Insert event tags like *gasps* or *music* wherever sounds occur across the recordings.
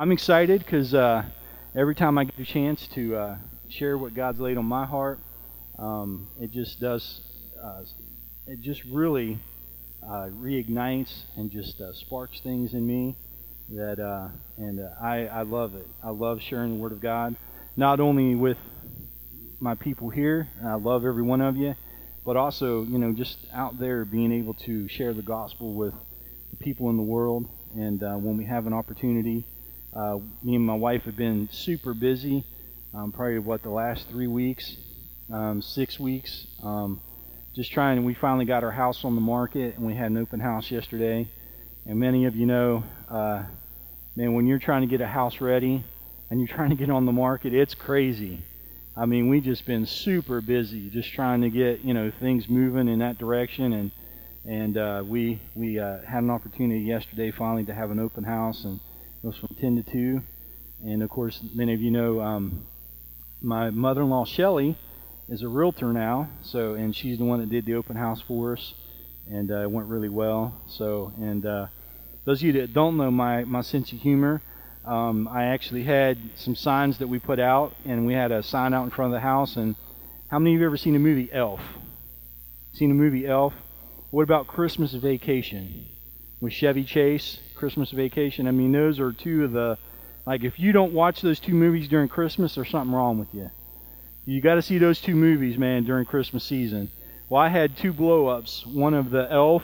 I'm excited because uh, every time I get a chance to uh, share what God's laid on my heart, um, it just does, uh, it just really uh, reignites and just uh, sparks things in me that, uh, and I, I love it. I love sharing the Word of God, not only with my people here, I love every one of you, but also, you know, just out there being able to share the gospel with the people in the world. And when we have an opportunity, uh, me and my wife have been super busy. Um, probably what the last three weeks, um, six weeks, um, just trying. We finally got our house on the market, and we had an open house yesterday. And many of you know, uh, man, when you're trying to get a house ready and you're trying to get on the market, it's crazy. I mean, we just been super busy, just trying to get you know things moving in that direction, and and uh, we we uh, had an opportunity yesterday finally to have an open house and it was from 10 to 2. And of course, many of you know um, my mother in law, Shelly, is a realtor now. So, and she's the one that did the open house for us. And uh, it went really well. So, and uh, those of you that don't know my, my sense of humor, um, I actually had some signs that we put out, and we had a sign out in front of the house. And how many of you ever seen the movie Elf? Seen the movie Elf? What about Christmas Vacation with Chevy Chase? Christmas Vacation. I mean, those are two of the like if you don't watch those two movies during Christmas, there's something wrong with you. You got to see those two movies, man, during Christmas season. Well, I had two blow-ups. One of the Elf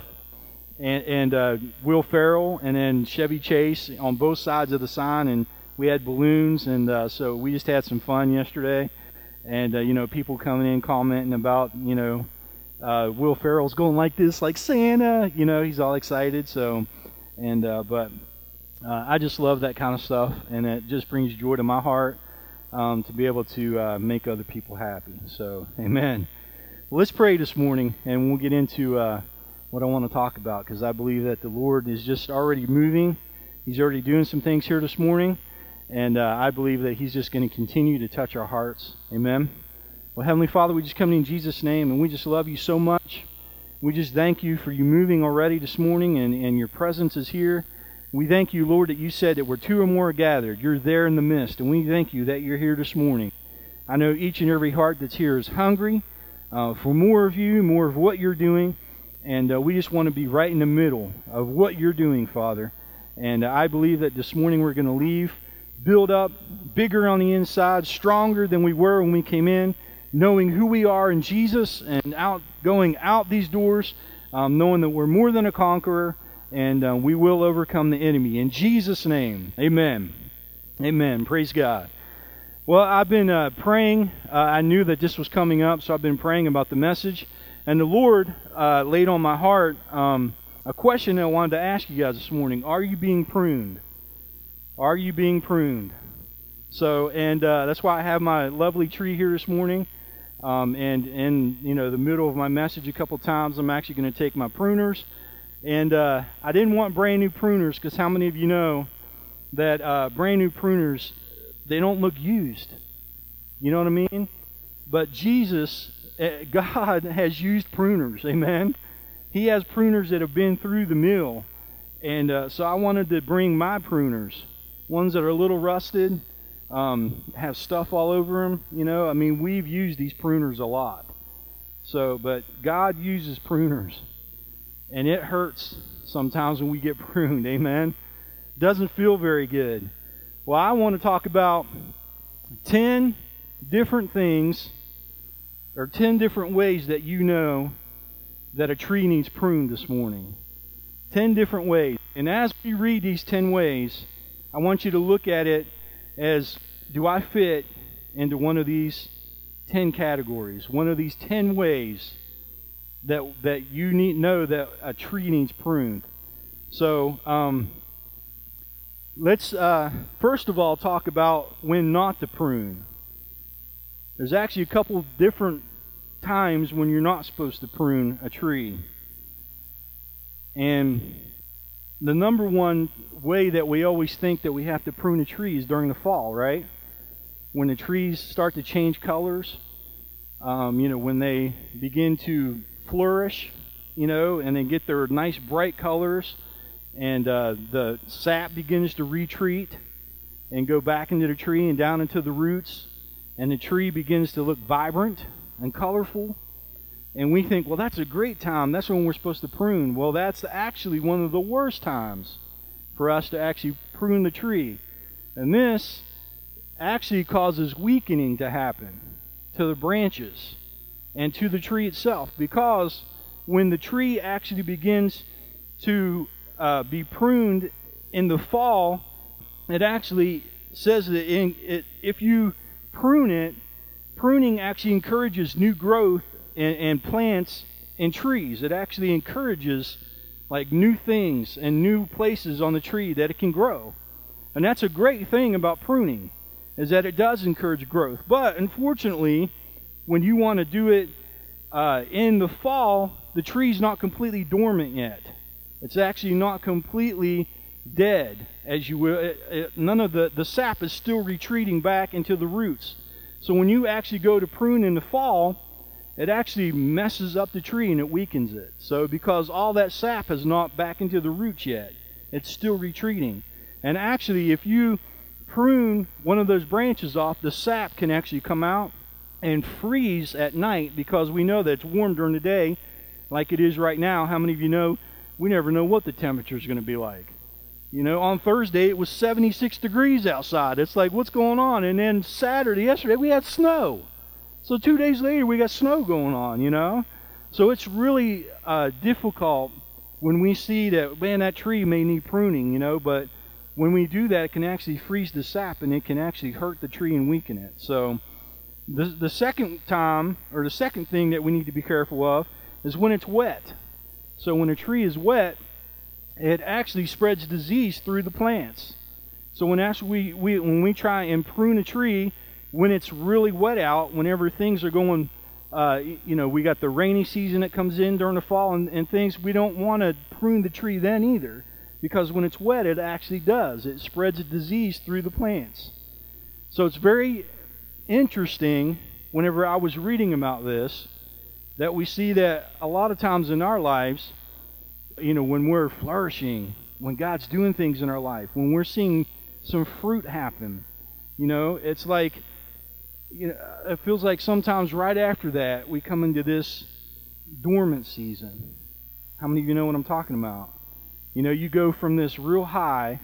and, and uh, Will Ferrell, and then Chevy Chase on both sides of the sign, and we had balloons, and uh, so we just had some fun yesterday. And uh, you know, people coming in commenting about you know uh, Will Ferrell's going like this, like Santa. You know, he's all excited. So and uh, but uh, I just love that kind of stuff, and it just brings joy to my heart um, to be able to uh, make other people happy. So, *laughs* Amen. Well, let's pray this morning, and we'll get into uh, what I want to talk about because I believe that the Lord is just already moving. He's already doing some things here this morning, and uh, I believe that He's just going to continue to touch our hearts. Amen. Well, Heavenly Father, we just come in Jesus' name, and we just love you so much. We just thank you for you moving already this morning and, and your presence is here. We thank you, Lord, that you said that where two or more are gathered, you're there in the midst. And we thank you that you're here this morning. I know each and every heart that's here is hungry uh, for more of you, more of what you're doing. And uh, we just want to be right in the middle of what you're doing, Father. And uh, I believe that this morning we're going to leave build up, bigger on the inside, stronger than we were when we came in, knowing who we are in Jesus and out going out these doors, um, knowing that we're more than a conqueror and uh, we will overcome the enemy. In Jesus' name, amen. Amen. Praise God. Well, I've been uh, praying. Uh, I knew that this was coming up, so I've been praying about the message. And the Lord uh, laid on my heart um, a question that I wanted to ask you guys this morning Are you being pruned? Are you being pruned? So, and uh, that's why I have my lovely tree here this morning. Um, and in you know the middle of my message a couple times, I'm actually going to take my pruners, and uh, I didn't want brand new pruners because how many of you know that uh, brand new pruners they don't look used? You know what I mean? But Jesus, eh, *laughs* God has used pruners, amen. He has pruners that have been through the mill, and uh, so I wanted to bring my pruners, ones that are a little rusted um, have stuff all over them. You know, I mean, we've used these pruners a lot. So, but God uses pruners, and it hurts sometimes when we get *laughs* pruned. Amen. Doesn't feel very good. Well, I want to talk about 10 different things or 10 different ways that you know that a tree needs pruned this morning. 10 different ways. And as we read these 10 ways, I want you to look at it as do I fit into one of these 10 categories, one of these 10 ways that, that you need know that a tree needs pruned. So, um, let's uh, first of all talk about when not to prune. There's actually a couple different times when you're not supposed to prune a tree. And the number one way that we always think that we have to prune a tree is during the fall, right? When the trees start to change colors, um, you know, when they begin to flourish, you know, and they get their nice bright colors, and uh, the sap begins to retreat, and go back into the tree and down into the roots, and the tree begins to look vibrant and colorful. And we think, well, that's a great time. That's when we're supposed to prune. Well, that's actually one of the worst times for us to actually prune the tree. And this actually causes weakening to happen to the branches and to the tree itself because when the tree actually begins to uh, be pruned in the fall, it actually says that in, it, if you prune it, pruning actually encourages new growth and, and plants and trees. It actually encourages like new things and new places on the tree that it can grow. And that's a great thing about pruning is that it does encourage growth. But unfortunately, when you want to do it uh, in the fall, the tree's not completely dormant yet. It's actually not completely dead, as you will. It, it, none of the, the sap is still retreating back into the roots. So when you actually go to prune in the fall, it actually messes up the tree and it weakens it. So because all that sap has not back into the roots yet, it's still retreating. And actually, if you prune one of those branches off, the sap can actually come out and freeze at night because we know that it's warm during the day like it is right now. How many of you know we never know what the temperature is going to be like? You know, on Thursday it was 76 degrees outside. It's like, what's going on? And then Saturday, yesterday, we had snow. So two days later, we got snow going on, you know? So it's really uh, difficult when we see that, man, that tree may need pruning, you know, but when we do that, it can actually freeze the sap and it can actually hurt the tree and weaken it. So the, the second time, or the second thing that we need to be careful of, is when it's wet. So when a tree is wet, it actually spreads disease through the plants. So when actually we, we when we try and prune a tree when it's really wet out, whenever things are going, uh, you know, we got the rainy season that comes in during the fall and, and things, we don't want to prune the tree then either because when it's wet, it actually does. It spreads a disease through the plants. So it's very interesting whenever I was reading about this that we see that a lot of times in our lives, you know, when we're flourishing, when God's doing things in our life, when we're seeing some fruit happen, you know, it's like, you know, uh, it feels like sometimes right after that we come into this dormant season. How many of you know what I'm talking about? You know, you go from this real high,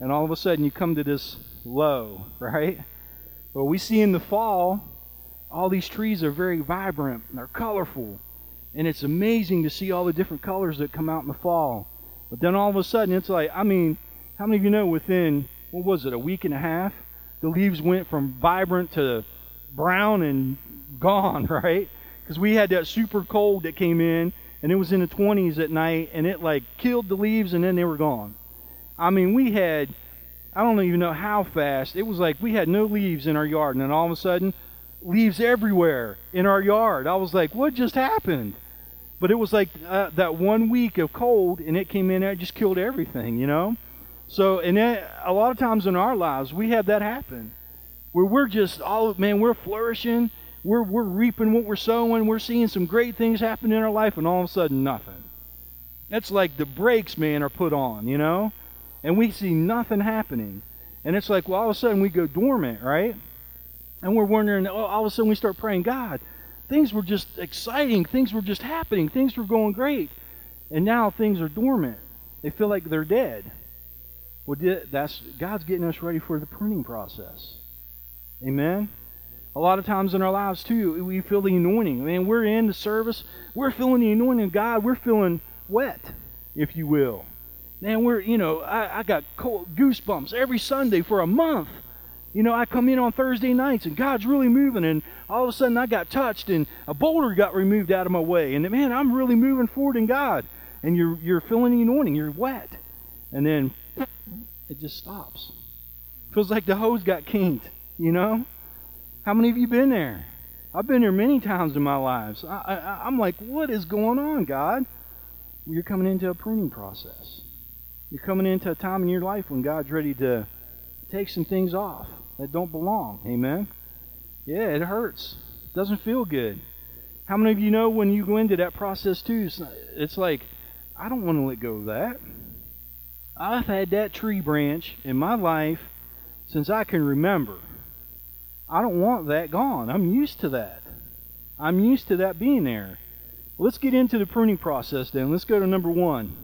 and all of a sudden you come to this low, *laughs* right? Well, we see in the fall, all these trees are very vibrant, and they're colorful, and it's amazing to see all the different colors that come out in the fall. But then all of a sudden, it's like, I mean, how many of you know within, what was it, a week and a half, the leaves went from vibrant to brown and gone, *laughs* right? Because we had that super cold that came in, and it was in the 20s at night, and it like killed the leaves, and then they were gone. I mean, we had, I don't even know how fast, it was like we had no leaves in our yard, and then all of a sudden, leaves everywhere in our yard. I was like, what just happened? But it was like uh, that one week of cold, and it came in and it just killed everything, you know? So, and then a lot of times in our lives, we have that happen. Where we're just, all man, we're flourishing, we're, we're reaping what we're sowing, we're seeing some great things happen in our life, and all of a sudden, nothing. That's like the brakes, man, are put on, you know? And we see nothing happening. And it's like, well, all of a sudden we go dormant, right? And we're wondering, oh, all of a sudden we start praying, God, things were just exciting. Things were just happening. Things were going great. And now things are dormant. They feel like they're dead. Well, that's God's getting us ready for the pruning process. Amen. A lot of times in our lives too, we feel the anointing. Man, we're in the service, we're feeling the anointing of God. We're feeling wet, if you will. Man, we're you know, I, I got goosebumps every Sunday for a month. You know, I come in on Thursday nights and God's really moving, and all of a sudden I got touched and a boulder got removed out of my way. And man, I'm really moving forward in God. And you're you're feeling the anointing, you're wet. And then it just stops. Feels like the hose got kinked, you know? How many of you been there? I've been there many times in my lives. I, I'm like, what is going on, God? Well, you're coming into a pruning process. You're coming into a time in your life when God's ready to take some things off that don't belong. Amen? Yeah, it hurts. It doesn't feel good. How many of you know when you go into that process too, it's like, I don't want to let go of that. I've had that tree branch in my life since I can remember. I don't want that gone. I'm used to that. I'm used to that being there. Let's get into the pruning process then. Let's go to number one.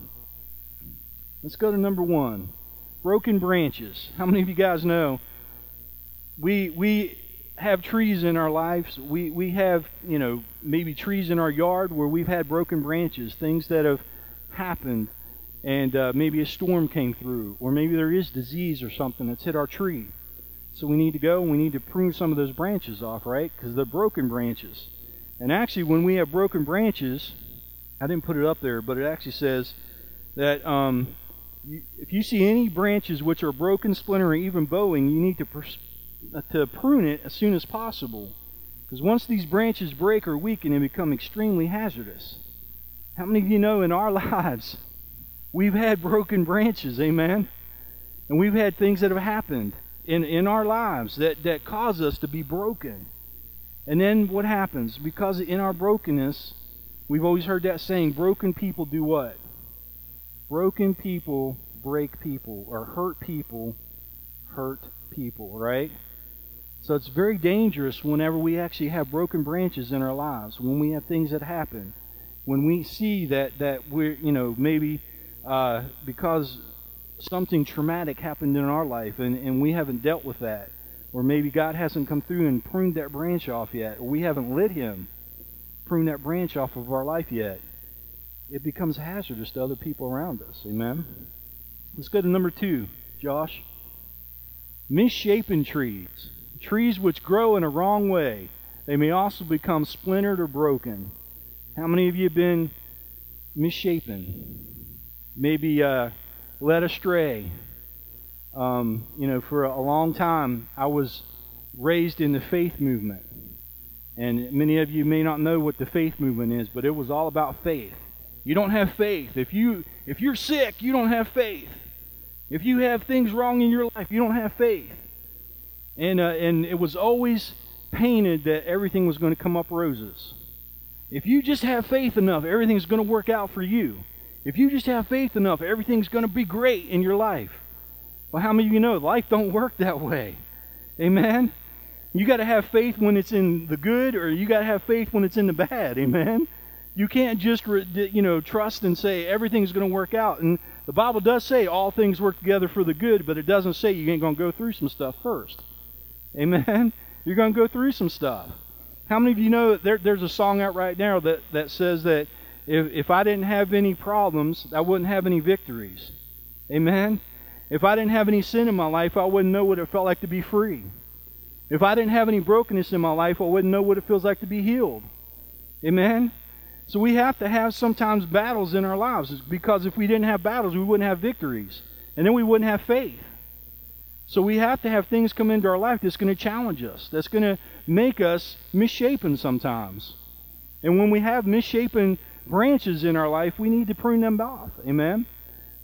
Let's go to number one. Broken branches. How many of you guys know we we have trees in our lives. We we have, you know, maybe trees in our yard where we've had broken branches, things that have happened and uh, maybe a storm came through, or maybe there is disease or something that's hit our tree. So we need to go and we need to prune some of those branches off, right? Because they're broken branches. And actually, when we have broken branches, I didn't put it up there, but it actually says that um, you, if you see any branches which are broken, splintering, even bowing, you need to, uh, to prune it as soon as possible. Because once these branches break or weaken, they become extremely hazardous. How many of you know in our *laughs* lives we've had broken branches, amen? And we've had things that have happened in, in our lives that, that cause us to be broken. And then what happens? Because in our brokenness, we've always heard that saying broken people do what? Broken people break people, or hurt people hurt people, right? So it's very dangerous whenever we actually have broken branches in our lives, when we have things that happen, when we see that, that we're, you know, maybe uh, because something traumatic happened in our life and, and we haven't dealt with that. Or maybe God hasn't come through and pruned that branch off yet. Or we haven't let Him prune that branch off of our life yet. It becomes hazardous to other people around us. Amen? Let's go to number two, Josh. Misshapen trees. Trees which grow in a wrong way. They may also become splintered or broken. How many of you have been misshapen? Maybe uh, led astray. Um, you know, for a long time, I was raised in the faith movement. And many of you may not know what the faith movement is, but it was all about faith. You don't have faith. If you if you're sick, you don't have faith. If you have things wrong in your life, you don't have faith. And uh, and it was always painted that everything was going to come up roses. If you just have faith enough, everything's going to work out for you. If you just have faith enough, everything's going to be great in your life. Well, how many of you know life don't work that way? Amen. You got to have faith when it's in the good, or you got to have faith when it's in the bad. Amen. You can't just you know trust and say everything's going to work out. And the Bible does say all things work together for the good, but it doesn't say you ain't going to go through some stuff first. Amen. *laughs* You're going to go through some stuff. How many of you know there, there's a song out right now that, that says that if, if I didn't have any problems, I wouldn't have any victories. Amen? If I didn't have any sin in my life, I wouldn't know what it felt like to be free. If I didn't have any brokenness in my life, I wouldn't know what it feels like to be healed. Amen? So we have to have sometimes battles in our lives because if we didn't have battles, we wouldn't have victories. And then we wouldn't have faith. So we have to have things come into our life that's going to challenge us, that's going to make us misshapen sometimes. And when we have misshapen branches in our life, we need to prune them off. Amen?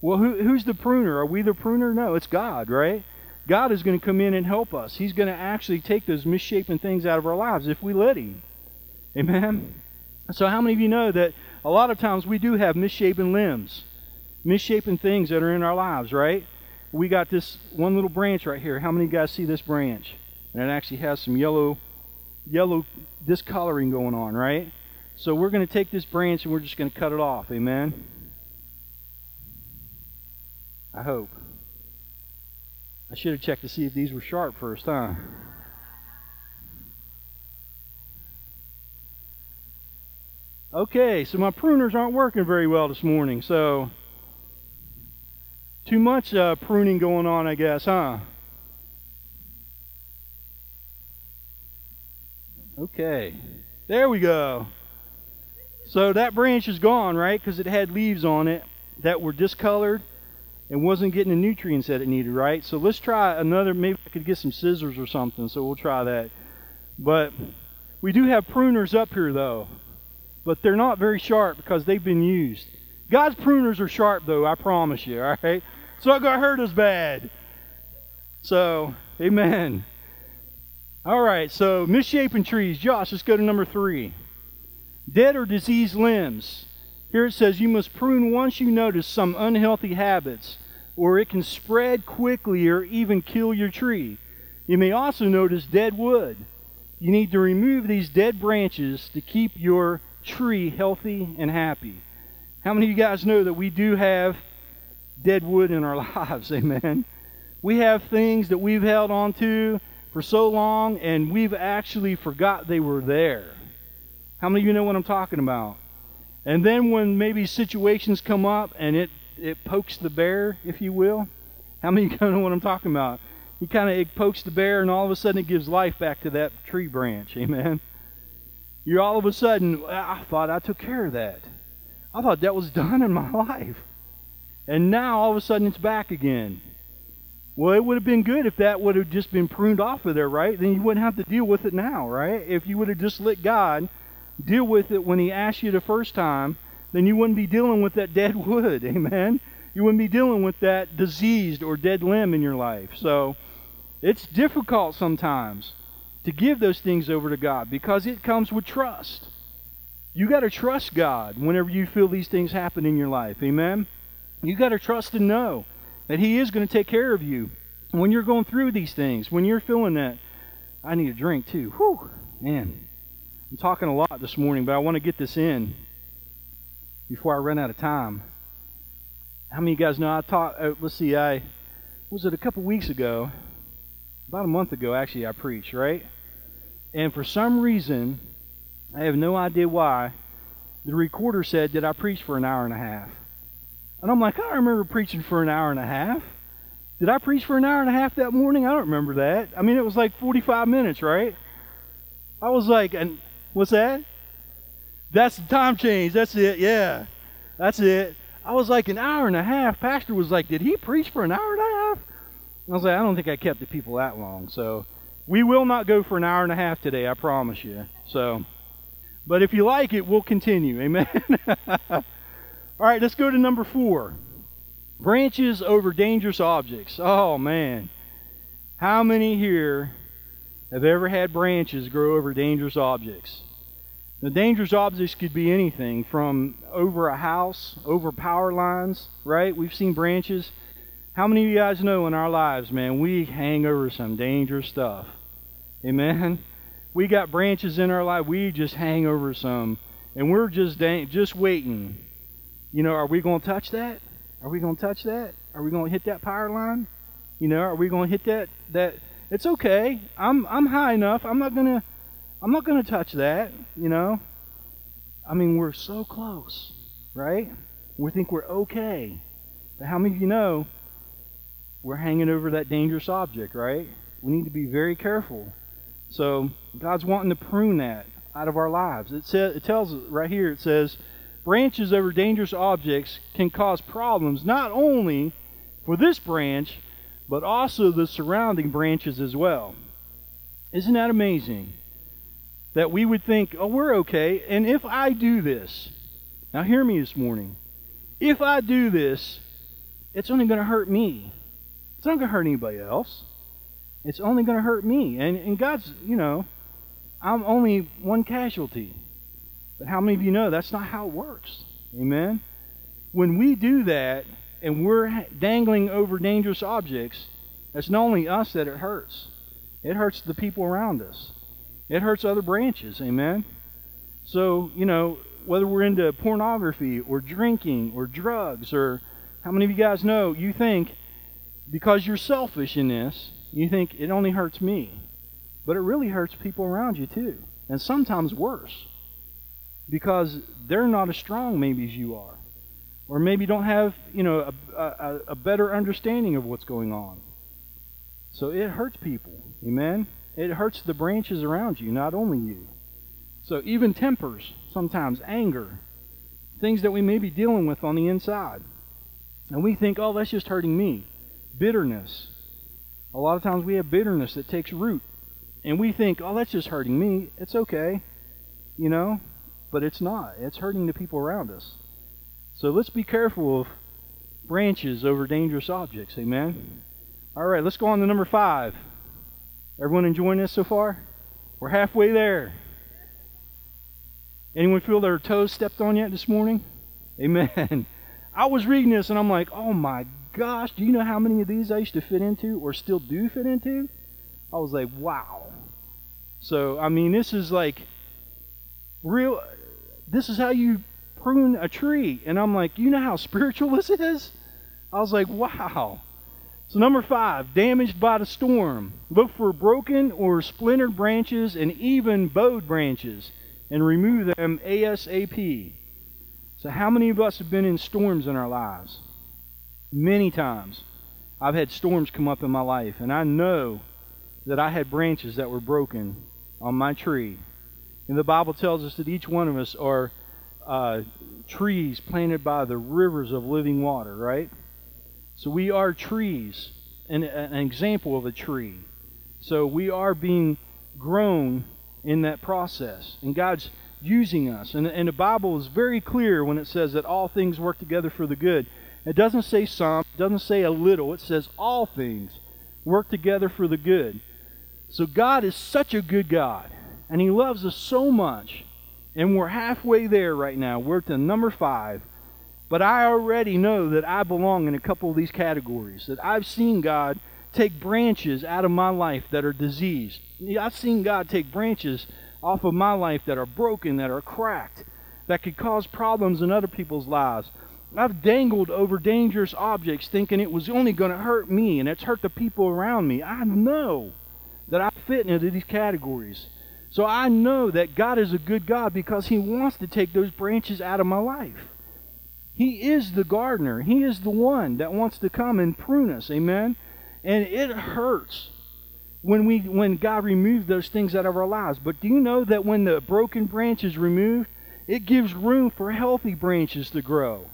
Well, who, who's the pruner? Are we the pruner? No, it's God, right? God is going to come in and help us. He's going to actually take those misshapen things out of our lives if we let Him. Amen? So, how many of you know that a lot of times we do have misshapen limbs, misshapen things that are in our lives, right? We got this one little branch right here. How many of you guys see this branch? And it actually has some yellow, yellow discoloring going on, right? So we're going to take this branch and we're just going to cut it off. Amen? I hope. I should have checked to see if these were sharp first, huh? Okay, so my pruners aren't working very well this morning, so too much uh, pruning going on, I guess, huh? Okay, there we go. So that branch is gone, right? Because it had leaves on it that were discolored and wasn't getting the nutrients that it needed, right? So let's try another. Maybe I could get some scissors or something. So we'll try that. But we do have pruners up here, though. But they're not very sharp because they've been used. God's pruners are sharp, though, I promise you, *laughs* all right? So it got hurt as bad. So, amen. All right, so misshapen trees. Josh, let's go to number three. Dead or diseased limbs. Here it says you must prune once you notice some unhealthy habits or it can spread quickly or even kill your tree. You may also notice dead wood. You need to remove these dead branches to keep your tree healthy and happy. How many of you guys know that we do have dead wood in our *laughs* lives? Amen. We have things that we've held on to for so long and we've actually forgot they were there. How many of you know what I'm talking about? And then when maybe situations come up and it, it pokes the bear, if you will, how many of you *laughs* know what I'm talking about? He kind of pokes the bear and all of a sudden it gives life back to that tree branch. Amen. You're all of a sudden, I thought I took care of that. I thought that was done in my *laughs* life. And now all of a sudden it's back again. Well, it would have been good if that would have just been pruned off of there, right? Then you wouldn't have to deal with it now, right? If you would have just let God deal with it when He asked you the first time, then you wouldn't be dealing with that dead wood, *laughs* amen? You wouldn't be dealing with that diseased or dead limb in your life. So it's difficult sometimes to give those things over to God because it comes with trust. You got to trust God whenever you feel these things happen in your life, amen? You got to trust and know that He is going to take care of you when you're going through these things, when you're feeling that. I need a drink too. Whew, man. I'm talking a lot this morning, but I want to get this in before I run out of time. How many of you guys know I taught? Uh, let's see, I was it a couple weeks ago, about a month ago actually. I preached right, and for some reason, I have no idea why. The recorder said that I preached for an hour and a half. And I'm like, I remember preaching for an hour and a half. Did I preach for an hour and a half that morning? I don't remember that. I mean, it was like 45 minutes, right? I was like, and what's that? That's the time change. That's it. Yeah. That's it. I was like an hour and a half. Pastor was like, Did he preach for an hour and a half? I was like, I don't think I kept the people that long. So we will not go for an hour and a half today, I promise you. So, but if you like it, we'll continue. *laughs* Amen. All right, let's go to number four. Branches over dangerous objects. Oh, man. How many here have ever had branches grow over dangerous objects? The dangerous objects could be anything from over a house, over power lines, right? We've seen branches. How many of you guys know in our lives, man, we hang over some dangerous stuff? Amen? *laughs* We got branches in our life, we just hang over some, and we're just, just waiting you know, are we going to touch that? Are we going to touch that? Are we going to hit that power line? You know, are we going to hit that that it's okay. I'm I'm high enough. I'm not to I'm not to touch that, you know? I mean, we're so close, right? We think we're okay. But how many of you know we're hanging over that dangerous object, right? We need to be very careful. So, God's wanting to prune that out of our lives. It says it tells right here it says branches over dangerous objects can cause problems not only for this branch, but also the surrounding branches as well. Isn't that amazing? That we would think, oh, we're okay, and if I do this, now hear me this morning, if I do this, it's only going to hurt me. It's not going to hurt anybody else. It's only going to hurt me. And, and God's, you know, I'm only one casualty. But how many of you know that's not how it works? Amen? When we do that and we're dangling over dangerous objects, it's not only us that it hurts, it hurts the people around us. It hurts other branches. Amen? So, you know, whether we're into pornography or drinking or drugs or how many of you guys know you think because you're selfish in this, you think it only hurts me. But it really hurts people around you too. And sometimes worse because they're not as strong maybe as you are or maybe don't have you know a, a, a, better understanding of what's going on. So it hurts people amen? It hurts the branches around you not only you. So even tempers sometimes anger things that we may be dealing with on the inside. And we think oh that's just hurting me. Bitterness. A lot of times we have bitterness that takes root. And we think oh that's just hurting me. It's okay you know? But it's not. It's hurting the people around us. So let's be careful of branches over dangerous objects. Amen. All right, let's go on to number five. Everyone enjoying this so far? We're halfway there. Anyone feel their toes stepped on yet this morning? Amen. *laughs* I was reading this and I'm like, oh my gosh, do you know how many of these I used to fit into or still do fit into? I was like, wow. So, I mean, this is like real. This is how you prune a tree. And I'm like, you know how spiritual this is? I was like, wow. So, number five, damaged by the storm. Look for broken or splintered branches and even bowed branches and remove them ASAP. So, how many of us have been in storms in our lives? Many times. I've had storms come up in my life, and I know that I had branches that were broken on my tree. And the Bible tells us that each one of us are uh, trees planted by the rivers of living water, right? So we are trees, an, an example of a tree. So we are being grown in that process. And God's using us. And, and the Bible is very clear when it says that all things work together for the good. It doesn't say some, it doesn't say a little, it says all things work together for the good. So God is such a good God, and He loves us so much. And we're halfway there right now. We're to number five. But I already know that I belong in a couple of these categories. That I've seen God take branches out of my life that are diseased. I've seen God take branches off of my life that are broken, that are cracked, that could cause problems in other people's lives. I've dangled over dangerous objects thinking it was only going to hurt me and it's hurt the people around me. I know that I fit into these categories. So I know that God is a good God because He wants to take those branches out of my life. He is the gardener. He is the one that wants to come and prune us. Amen. And it hurts when we when God removes those things out of our lives. But do you know that when the broken branch is removed, it gives room for healthy branches to grow.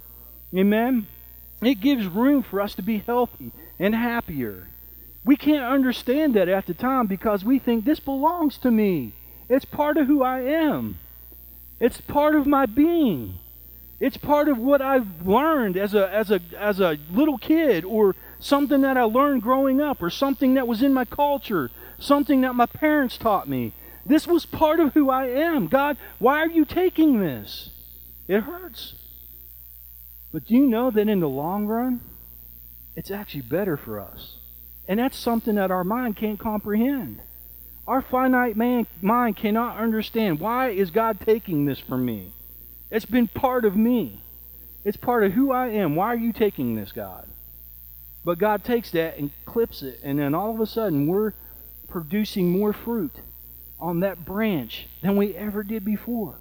Amen. It gives room for us to be healthy and happier. We can't understand that at the time because we think this belongs to me. It's part of who I am. It's part of my being. It's part of what I've learned as a as a as a little kid or something that I learned growing up, or something that was in my culture, something that my parents taught me. This was part of who I am. God, why are you taking this? It hurts. But do you know that in the long run, it's actually better for us? And that's something that our mind can't comprehend. Our finite man, mind cannot understand. Why is God taking this from me? It's been part of me. It's part of who I am. Why are you taking this, God? But God takes that and clips it, and then all of a sudden we're producing more fruit on that branch than we ever did before.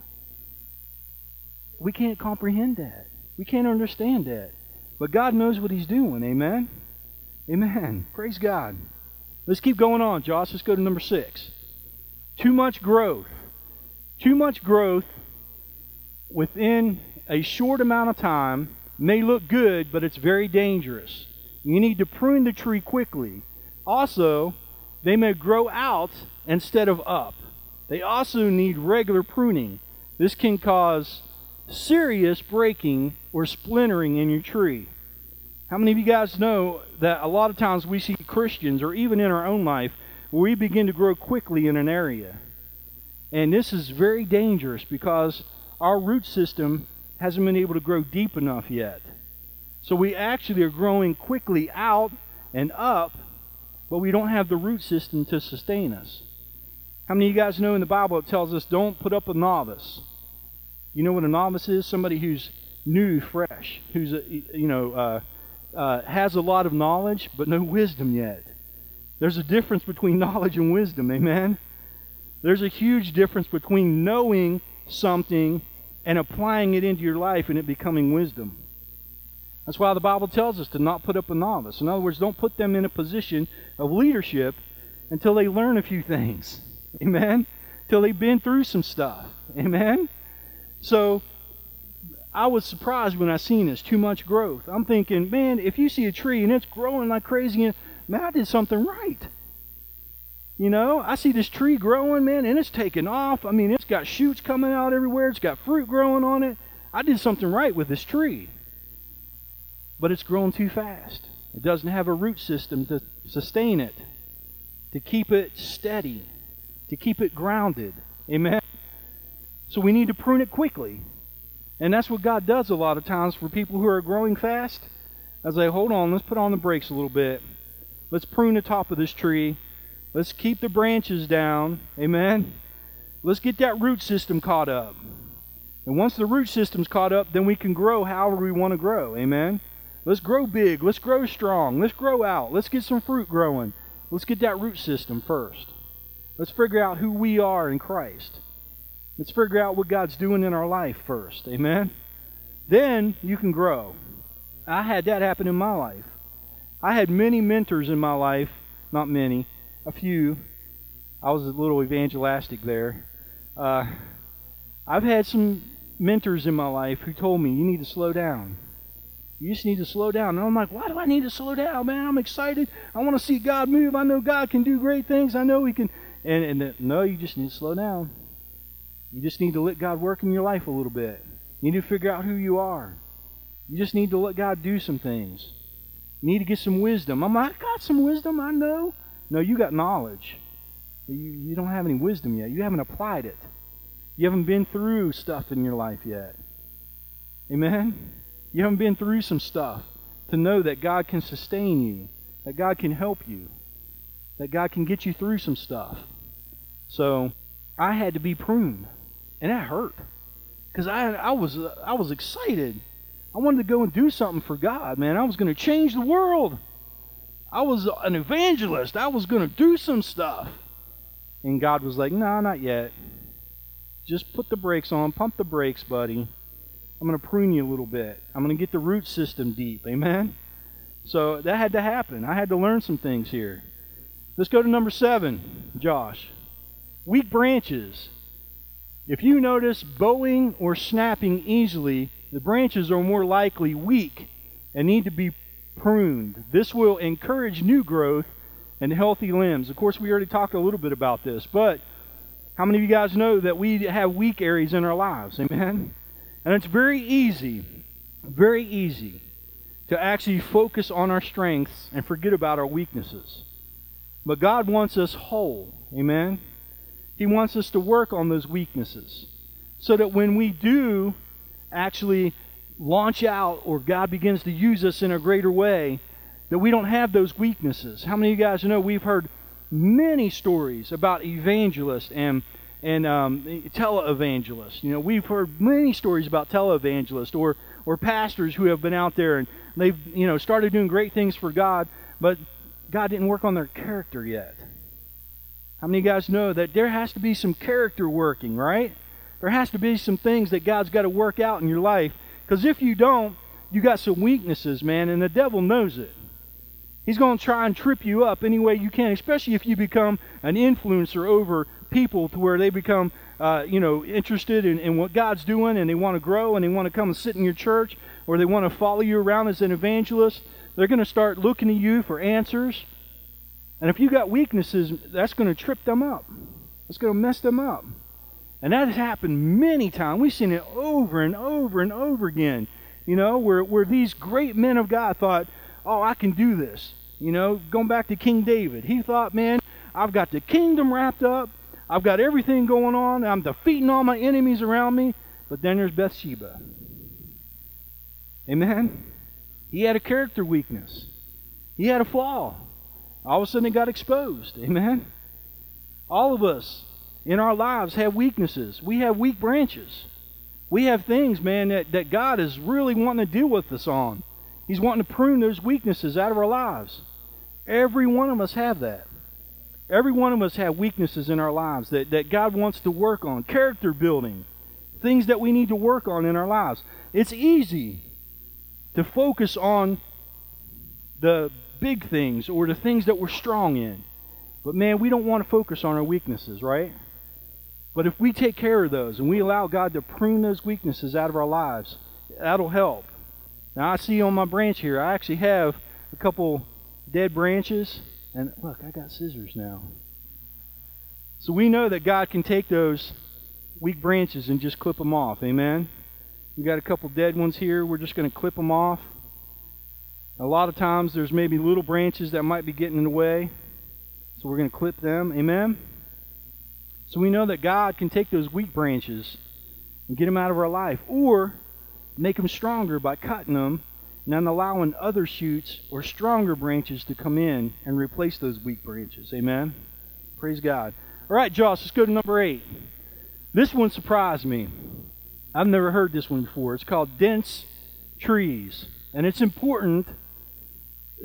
We can't comprehend that. We can't understand that. But God knows what He's doing. Amen? Amen. Praise God. Let's keep going on, Josh. Let's go to number six. Too much growth. Too much growth within a short amount of time may look good, but it's very dangerous. You need to prune the tree quickly. Also, they may grow out instead of up. They also need regular pruning. This can cause serious breaking or splintering in your tree. How many of you guys know that a lot of times we see Christians, or even in our own life, we begin to grow quickly in an area? And this is very dangerous because our root system hasn't been able to grow deep enough yet. So we actually are growing quickly out and up, but we don't have the root system to sustain us. How many of you guys know in the Bible it tells us don't put up a novice? You know what a novice is? Somebody who's new, fresh, who's you know uh, uh, has a lot of knowledge but no wisdom yet. There's a difference between knowledge and wisdom. Amen. There's a huge difference between knowing something and applying it into your life and it becoming wisdom. That's why the Bible tells us to not put up a novice. In other words, don't put them in a position of leadership until they learn a few things. *laughs* Amen? Till they've been through some stuff. Amen? So I was surprised when I seen this, too much growth. I'm thinking, man, if you see a tree and it's growing like crazy, man, I did something right. You know, I see this tree growing, man, and it's taking off. I mean, it's got shoots coming out everywhere. It's got fruit growing on it. I did something right with this tree but it's grown too fast. It doesn't have a root system to sustain it, to keep it steady, to keep it grounded. Amen? So we need to prune it quickly. And that's what God does a lot of times for people who are growing fast. I like, hold on, let's put on the brakes a little bit. Let's prune the top of this tree. Let's keep the branches down. Amen. Let's get that root system caught up. And once the root system's caught up, then we can grow however we want to grow. Amen. Let's grow big. Let's grow strong. Let's grow out. Let's get some fruit growing. Let's get that root system first. Let's figure out who we are in Christ. Let's figure out what God's doing in our life first. Amen. Then you can grow. I had that happen in my life. I had many mentors in my life, not many, a few. I was a little evangelistic there. Uh, I've had some mentors in my life who told me, you need to slow down. You just need to slow down. And I'm like, why do I need to slow down, man? I'm excited. I want to see God move. I know God can do great things. I know He can. And, and the, no, you just need to slow down. You just need to let God work in your life a little bit. You need to figure out who you are. You just need to let God do some things. You need to get some wisdom. I'm like, I got some wisdom, I know. No, you got knowledge. You, you don't have any wisdom yet. You haven't applied it. You haven't been through stuff in your life yet. Amen? You haven't been through some stuff to know that God can sustain you, that God can help you, that God can get you through some stuff. So I had to be pruned, and that hurt because I I was uh, I was excited. I wanted to go and do something for God, man. I was going to change the world. I was an evangelist. I was going to do some stuff. And God was like, "No, nah, not yet. Just put the brakes on, pump the brakes, buddy. I'm going to prune you a little bit. I'm going to get the root system deep. Amen? So that had to happen. I had to learn some things here. Let's go to number seven, Josh. Weak branches. If you notice bowing or snapping easily, the branches are more likely weak and need to be pruned. This will encourage new growth and healthy limbs. Of course, we already talked a little bit about this, but how many of you guys know that we have weak areas in our lives? Amen? And it's very easy, very easy to actually focus on our strengths and forget about our weaknesses. But God wants us whole. Amen? He wants us to work on those weaknesses so that when we do actually launch out or God begins to use us in a greater way, that we don't have those weaknesses. How many of you guys know we've heard many stories about evangelists and and um, televangelists. You know, we've heard many stories about televangelists or or pastors who have been out there and they've you know started doing great things for God, but God didn't work on their character yet. How many of you guys know that there has to be some character working, right? There has to be some things that God's got to work out in your life. Because if you don't, you got some weaknesses, man, and the devil knows it. He's going to try and trip you up any way you can, especially if you become an influencer over people to where they become, uh, you know, interested in, in what God's doing and they want to grow and they want to come and sit in your church or they want to follow you around as an evangelist. They're going to start looking to you for answers. And if you got weaknesses, that's going to trip them up. It's going to mess them up. And that has happened many times. We've seen it over and over and over again. You know, where, where these great men of God thought, oh, I can do this. You know, going back to King David, he thought, man, I've got the kingdom wrapped up. I've got everything going on. I'm defeating all my enemies around me. But then there's Bathsheba. Amen? He had a character weakness. He had a flaw. All of a sudden it got exposed. Amen? All of us in our lives have weaknesses. We have weak branches. We have things, man, that, that God is really wanting to deal with us on. He's wanting to prune those weaknesses out of our lives. Every one of us have that. Every one of us have weaknesses in our lives that, that God wants to work on. Character building. Things that we need to work on in our lives. It's easy to focus on the big things or the things that we're strong in. But man, we don't want to focus on our weaknesses, right? But if we take care of those and we allow God to prune those weaknesses out of our lives, that'll help. Now I see on my branch here, I actually have a couple dead branches. And look, I got scissors now. So we know that God can take those weak branches and just clip them off. Amen? We got a couple dead ones here. We're just going to clip them off. A lot of times there's maybe little branches that might be getting in the way. So we're going to clip them. Amen? So we know that God can take those weak branches and get them out of our life. Or make them stronger by cutting them and then allowing other shoots or stronger branches to come in and replace those weak branches. Amen? Praise God. All right, Josh, let's go to number eight. This one surprised me. I've never heard this one before. It's called dense trees. And it's important.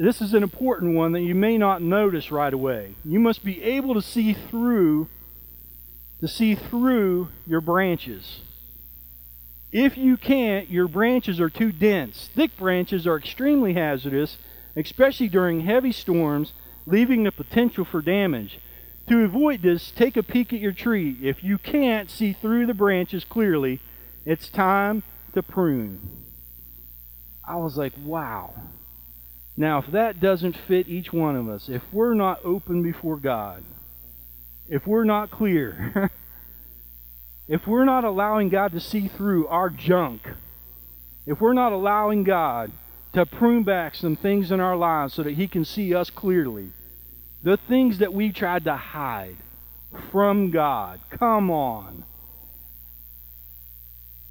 This is an important one that you may not notice right away. You must be able to see through to see through your branches. If you can't, your branches are too dense. Thick branches are extremely hazardous, especially during heavy storms, leaving the potential for damage. To avoid this, take a peek at your tree. If you can't see through the branches clearly, it's time to prune. I was like, wow. Now, if that doesn't fit each one of us, if we're not open before God, if we're not clear, *laughs* if we're not allowing God to see through our junk, if we're not allowing God to prune back some things in our lives so that He can see us clearly, the things that we tried to hide from God, come on.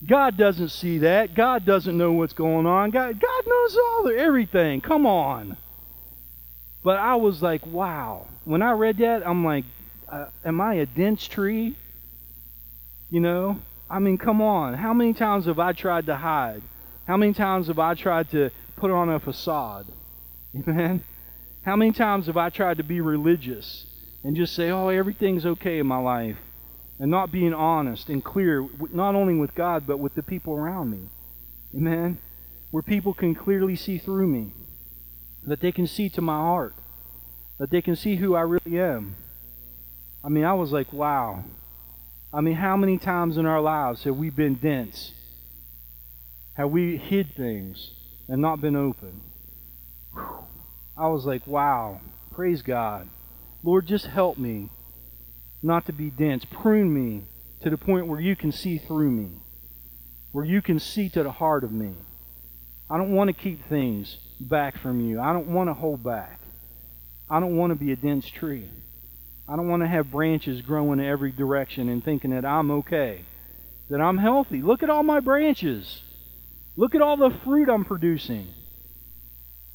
God doesn't see that. God doesn't know what's going on. God, God knows all everything. Come on. But I was like, wow. When I read that, I'm like, uh, am I a dense tree? You know? I mean, come on. How many times have I tried to hide? How many times have I tried to put on a facade? Amen? How many times have I tried to be religious and just say, oh, everything's okay in my life? And not being honest and clear, not only with God, but with the people around me. Amen? Where people can clearly see through me, that they can see to my heart, that they can see who I really am. I mean, I was like, wow. I mean, how many times in our lives have we been dense? Have we hid things and not been open? Whew. I was like, wow. Praise God. Lord, just help me not to be dense. Prune me to the point where you can see through me, where you can see to the heart of me. I don't want to keep things back from you. I don't want to hold back. I don't want to be a dense tree. I don't want to have branches growing in every direction and thinking that I'm okay, that I'm healthy. Look at all my branches. Look at all the fruit I'm producing.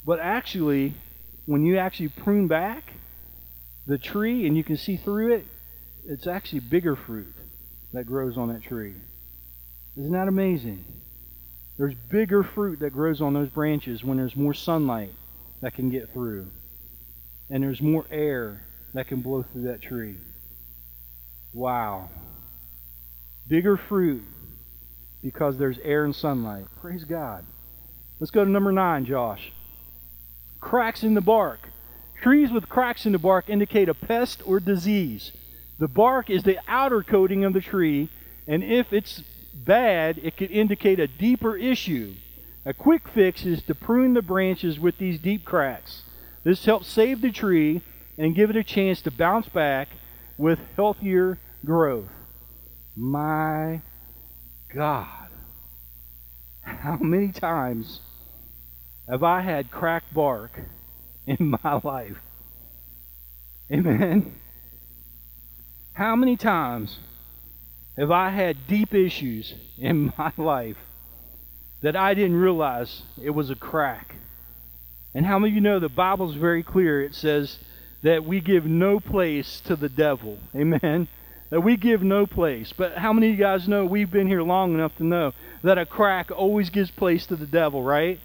But actually, when you actually prune back the tree and you can see through it, it's actually bigger fruit that grows on that tree. Isn't that amazing? There's bigger fruit that grows on those branches when there's more sunlight that can get through. And there's more air that can blow through that tree. Wow. Bigger fruit because there's air and sunlight. Praise God. Let's go to number nine, Josh. Cracks in the bark. Trees with cracks in the bark indicate a pest or disease. The bark is the outer coating of the tree, and if it's bad, it could indicate a deeper issue. A quick fix is to prune the branches with these deep cracks. This helps save the tree and give it a chance to bounce back with healthier growth. My God. How many times have I had cracked bark in my *laughs* life? Amen. How many times have I had deep issues in *laughs* my life that I didn't realize it was a crack? And how many of you know the Bible's very clear? It says that we give no place to the devil. *laughs* Amen? That we give no place. But how many of you guys know we've been here long enough to know that a crack always gives place to the devil, right?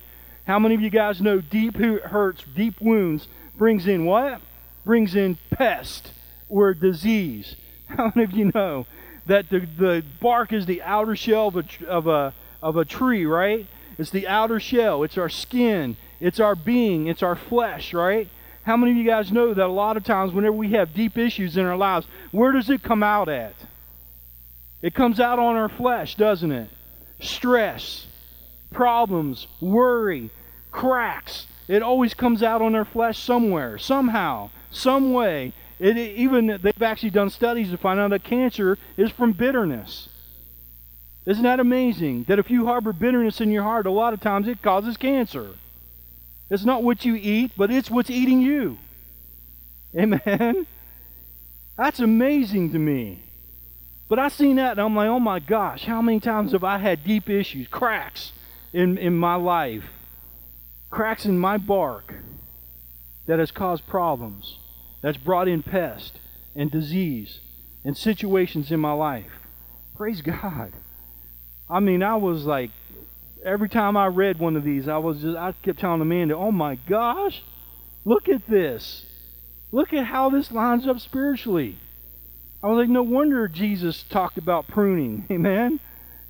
How many of you guys know deep hurts, deep wounds brings in what? Brings in pest or disease. *laughs* How many of you know that the, the bark is the outer shell of a, of, a, of a tree, right? It's the outer shell. It's our skin. It's our being. It's our flesh, right? How many of you guys know that a lot of times, whenever we have deep issues in our lives, where does it come out at? It comes out on our flesh, doesn't it? Stress, problems, worry, cracks. It always comes out on our flesh somewhere, somehow, some way. It, even they've actually done studies to find out that cancer is from bitterness. Isn't that amazing? That if you harbor bitterness in your heart, a lot of times it causes cancer. It's not what you eat, but it's what's eating you. Amen? That's amazing to me. But I've seen that and I'm like, oh my gosh, how many times have I had deep issues, cracks in, in my life? cracks in my bark that has caused problems, that's brought in pest and disease and situations in my life. Praise God. I mean, I was like, every time I read one of these, I was just, I kept telling Amanda, oh my gosh, look at this. Look at how this lines up spiritually. I was like, no wonder Jesus talked about pruning. *laughs* Amen.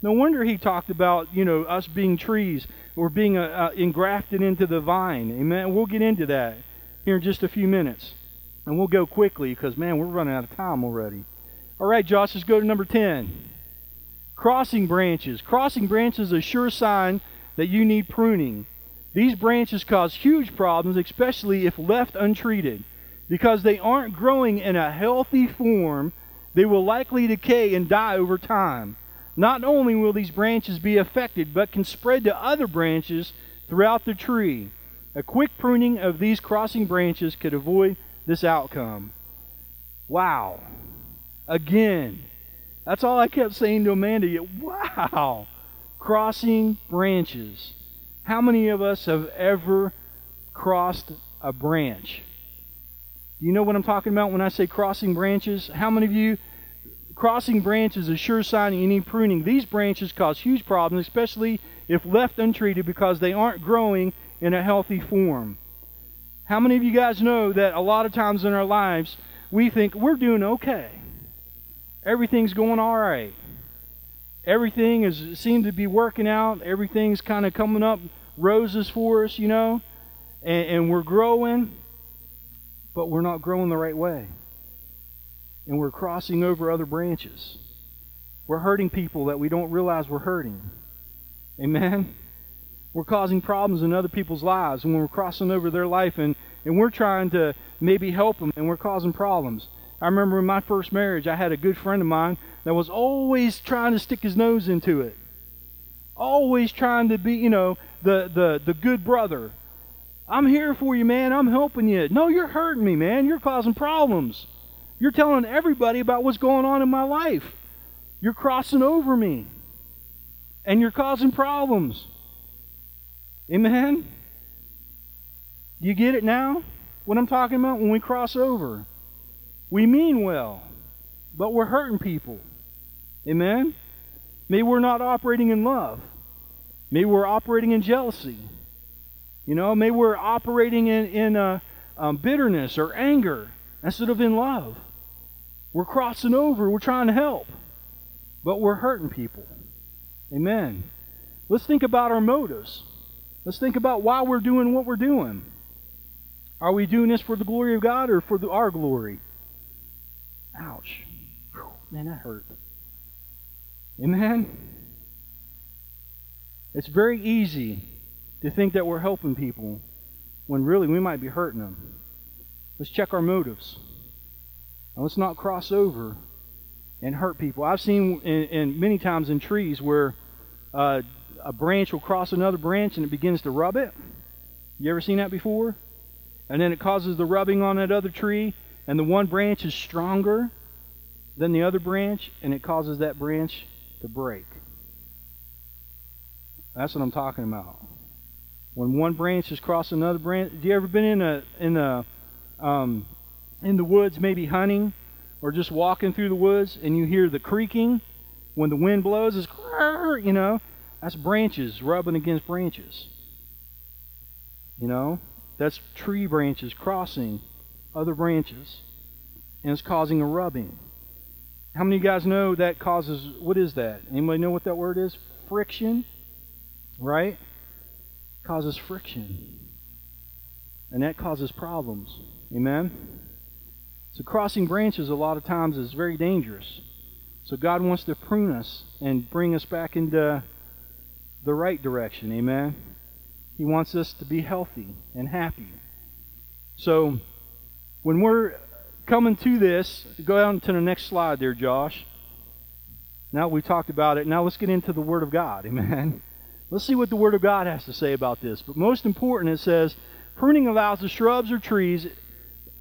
No wonder he talked about, you know, us being trees or being uh, uh, engrafted into the vine. Amen. We'll get into that here in just a few minutes. And we'll go quickly because, man, we're running out of time already. All right, Josh, let's go to number 10. Crossing branches. Crossing branches is a sure sign that you need pruning. These branches cause huge problems, especially if left untreated. Because they aren't growing in a healthy form, they will likely decay and die over time. Not only will these branches be affected, but can spread to other branches throughout the tree. A quick pruning of these crossing branches could avoid this outcome. Wow. Again, that's all I kept saying to Amanda. Wow. Crossing branches. How many of us have ever crossed a branch? Do you know what I'm talking about when I say crossing branches? How many of you crossing branches is a sure sign you need pruning? These branches cause huge problems, especially if left untreated because they aren't growing in a healthy form. How many of you guys know that a lot of times in our lives we think we're doing okay? Everything's going all right. Everything is seems to be working out. Everything's kind of coming up roses for us, you know, and, and we're growing but we're not growing the right way. And we're crossing over other branches. We're hurting people that we don't realize we're hurting. Amen? We're causing problems in other people's lives when we're crossing over their life and, and we're trying to maybe help them and we're causing problems. I remember in my first marriage, I had a good friend of mine that was always trying to stick his nose into it. Always trying to be, you know, the, the, the good brother. I'm here for you, man. I'm helping you. No, you're hurting me, man. You're causing problems. You're telling everybody about what's going on in my life. You're crossing over me. And you're causing problems. Amen? You get it now? What I'm talking about when we cross over. We mean well, but we're hurting people. Amen? Maybe we're not operating in love. Maybe we're operating in jealousy. You know, maybe we're operating in, in uh, um, bitterness or anger instead of in love. We're crossing over, we're trying to help, but we're hurting people. Amen. Let's think about our motives. Let's think about why we're doing what we're doing. Are we doing this for the glory of God or for the, our glory? Ouch. Man, that hurt. Amen. It's very easy to think that we're helping people when really we might be hurting them. Let's check our motives. And let's not cross over and hurt people. I've seen in, in many times in trees where uh, a branch will cross another branch and it begins to rub it. You ever seen that before? And then it causes the rubbing on that other tree, and the one branch is stronger than the other branch, and it causes that branch to break. That's what I'm talking about when one branch is crossing another branch. Have you ever been in a in a um, in the woods, maybe hunting, or just walking through the woods, and you hear the creaking when the wind blows? It's you know, that's branches rubbing against branches. You know, that's tree branches crossing other branches, and it's causing a rubbing. How many of you guys know that causes what is that? Anybody know what that word is? Friction, right? causes friction. And that causes problems. Amen? So crossing branches a lot of times is very dangerous. So God wants to prune us and bring us back into the right direction. Amen? He wants us to be healthy and happy. So when we're coming to this, go down to the next slide there, Josh. Now we talked about it. Now let's get into the Word of God. *laughs* Amen. Let's see what the Word of God has to say about this. But most important, it says pruning allows the shrubs or trees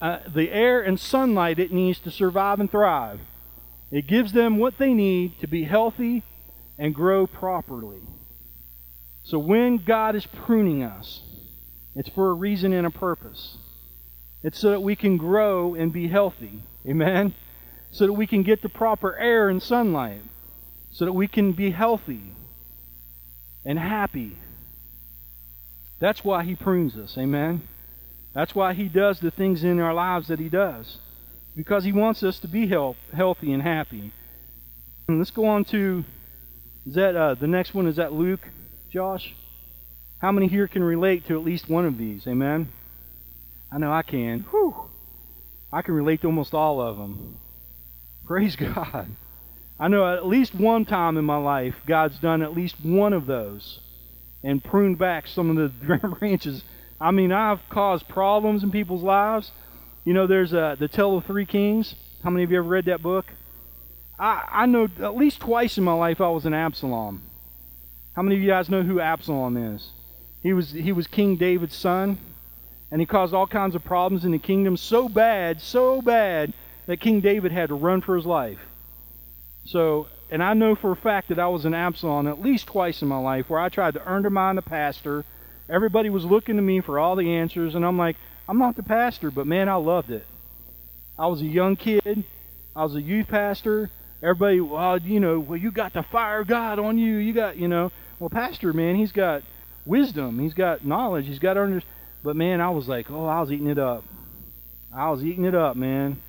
uh, the air and sunlight it needs to survive and thrive. It gives them what they need to be healthy and grow properly. So when God is pruning us, It's for a reason and a purpose. It's so that we can grow and be healthy. Amen? So that we can get the proper air and sunlight. So that we can be healthy and happy. That's why He prunes us. Amen? That's why He does the things in our lives that He does. Because He wants us to be health, healthy and happy. And let's go on to is that uh, the next one? Is that Luke, Josh? How many here can relate to at least one of these? Amen. I know I can. Whew. I can relate to almost all of them. Praise *laughs* God. I know at least one time in my life, God's done at least one of those and pruned back some of the *laughs* branches. I mean, I've caused problems in people's lives. You know, there's uh, the Tale of Three Kings. How many of you ever read that book? I, I know at least twice in my life I was an Absalom. How many of you guys know who Absalom is? He was he was King David's son, and he caused all kinds of problems in the kingdom so bad, so bad that King David had to run for his life. So, and I know for a fact that I was an Absalom at least twice in my life where I tried to undermine the pastor. Everybody was looking to me for all the answers, and I'm like, I'm not the pastor, but man, I loved it. I was a young kid. I was a youth pastor. Everybody, well, you know, well, you got the fire of God on you. You got, you know, well, pastor, man, he's got wisdom. He's got knowledge. He's got under. But man, I was like, oh, I was eating it up. I was eating it up, man.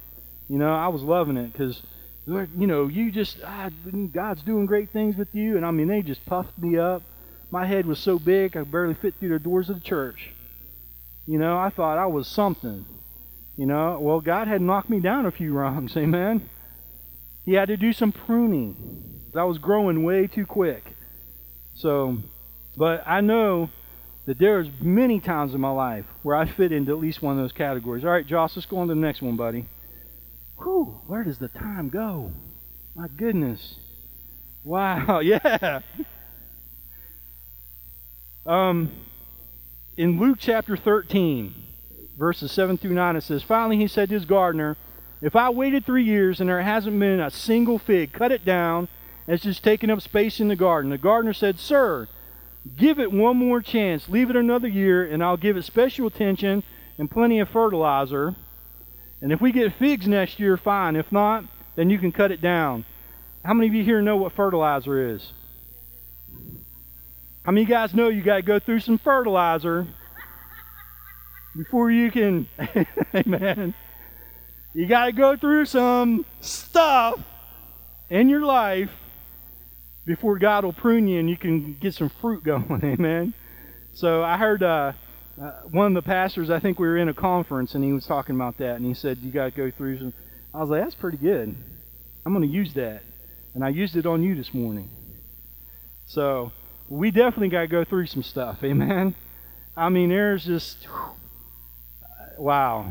You know, I was loving it because, you know, you just God's doing great things with you, and I mean, they just puffed me up. My head was so big I barely fit through the doors of the church. You know, I thought I was something. You know, well, God had knocked me down a few *laughs* rungs, amen. He had to do some pruning. I was growing way too quick. So but I know that there's many times in my life where I fit into at least one of those categories. All right, Josh, let's go on to the next one, buddy. Whew, where does the time go? My goodness. Wow, *laughs* yeah. Um, in Luke chapter 13, verses 7 through 9, it says, Finally he said to his gardener, If I waited three years and there hasn't been a single fig, cut it down. It's just taking up space in the garden. The gardener said, Sir, Give it one more chance. Leave it another year, and I'll give it special attention and plenty of fertilizer. And if we get figs next year, fine. If not, then you can cut it down. How many of you here know what fertilizer is? How many of you guys know you got to go through some fertilizer before you can, *laughs* amen. You got to go through some stuff in your life before God will prune you and you can get some fruit *laughs* going. Amen. So I heard uh, uh, one of the pastors. I think we were in a conference and he was talking about that, and he said you got to go through some. I was like, that's pretty good. I'm going to use that, and I used it on you this morning. So we definitely got to go through some stuff. *laughs* Amen. I mean, there's just *sighs* wow.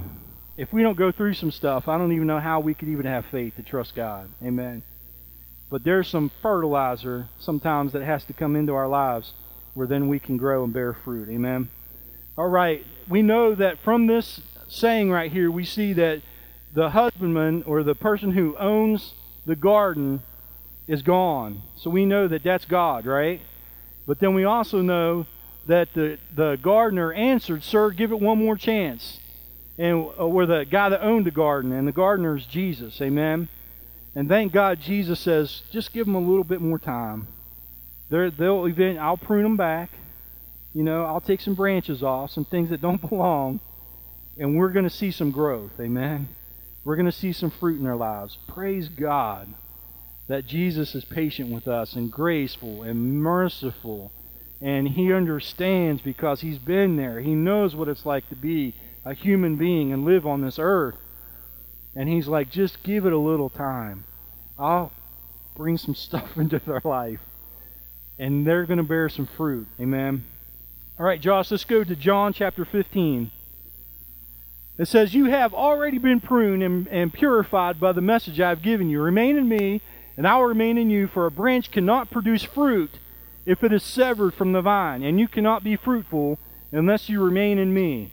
If we don't go through some stuff, I don't even know how we could even have faith to trust God. Amen. But there's some fertilizer sometimes that has to come into our lives where then we can grow and bear fruit. Amen. All right. We know that from this saying right here, we see that the husbandman or the person who owns the garden is gone. So we know that that's God, right? But then we also know that the, the gardener answered, Sir, give it one more chance. And uh, or the guy that owned the garden, and the gardener is Jesus. Amen. And thank God Jesus says, just give them a little bit more time. They're, they'll event, I'll prune them back. You know, I'll take some branches off, some things that don't *laughs* belong, and we're going to see some growth. Amen. We're going to see some fruit in our lives. Praise God that Jesus is patient with us and graceful and merciful. And he understands because he's been there. He knows what it's like to be a human being and live on this earth. And he's like, just give it a little time. I'll bring some *laughs* stuff into their life. And they're going to bear some fruit. Amen. All right, Josh, let's go to John chapter 15. It says, You have already been pruned and, and purified by the message I have given you. Remain in me, and I will remain in you, for a branch cannot produce fruit if it is severed from the vine, and you cannot be fruitful unless you remain in me.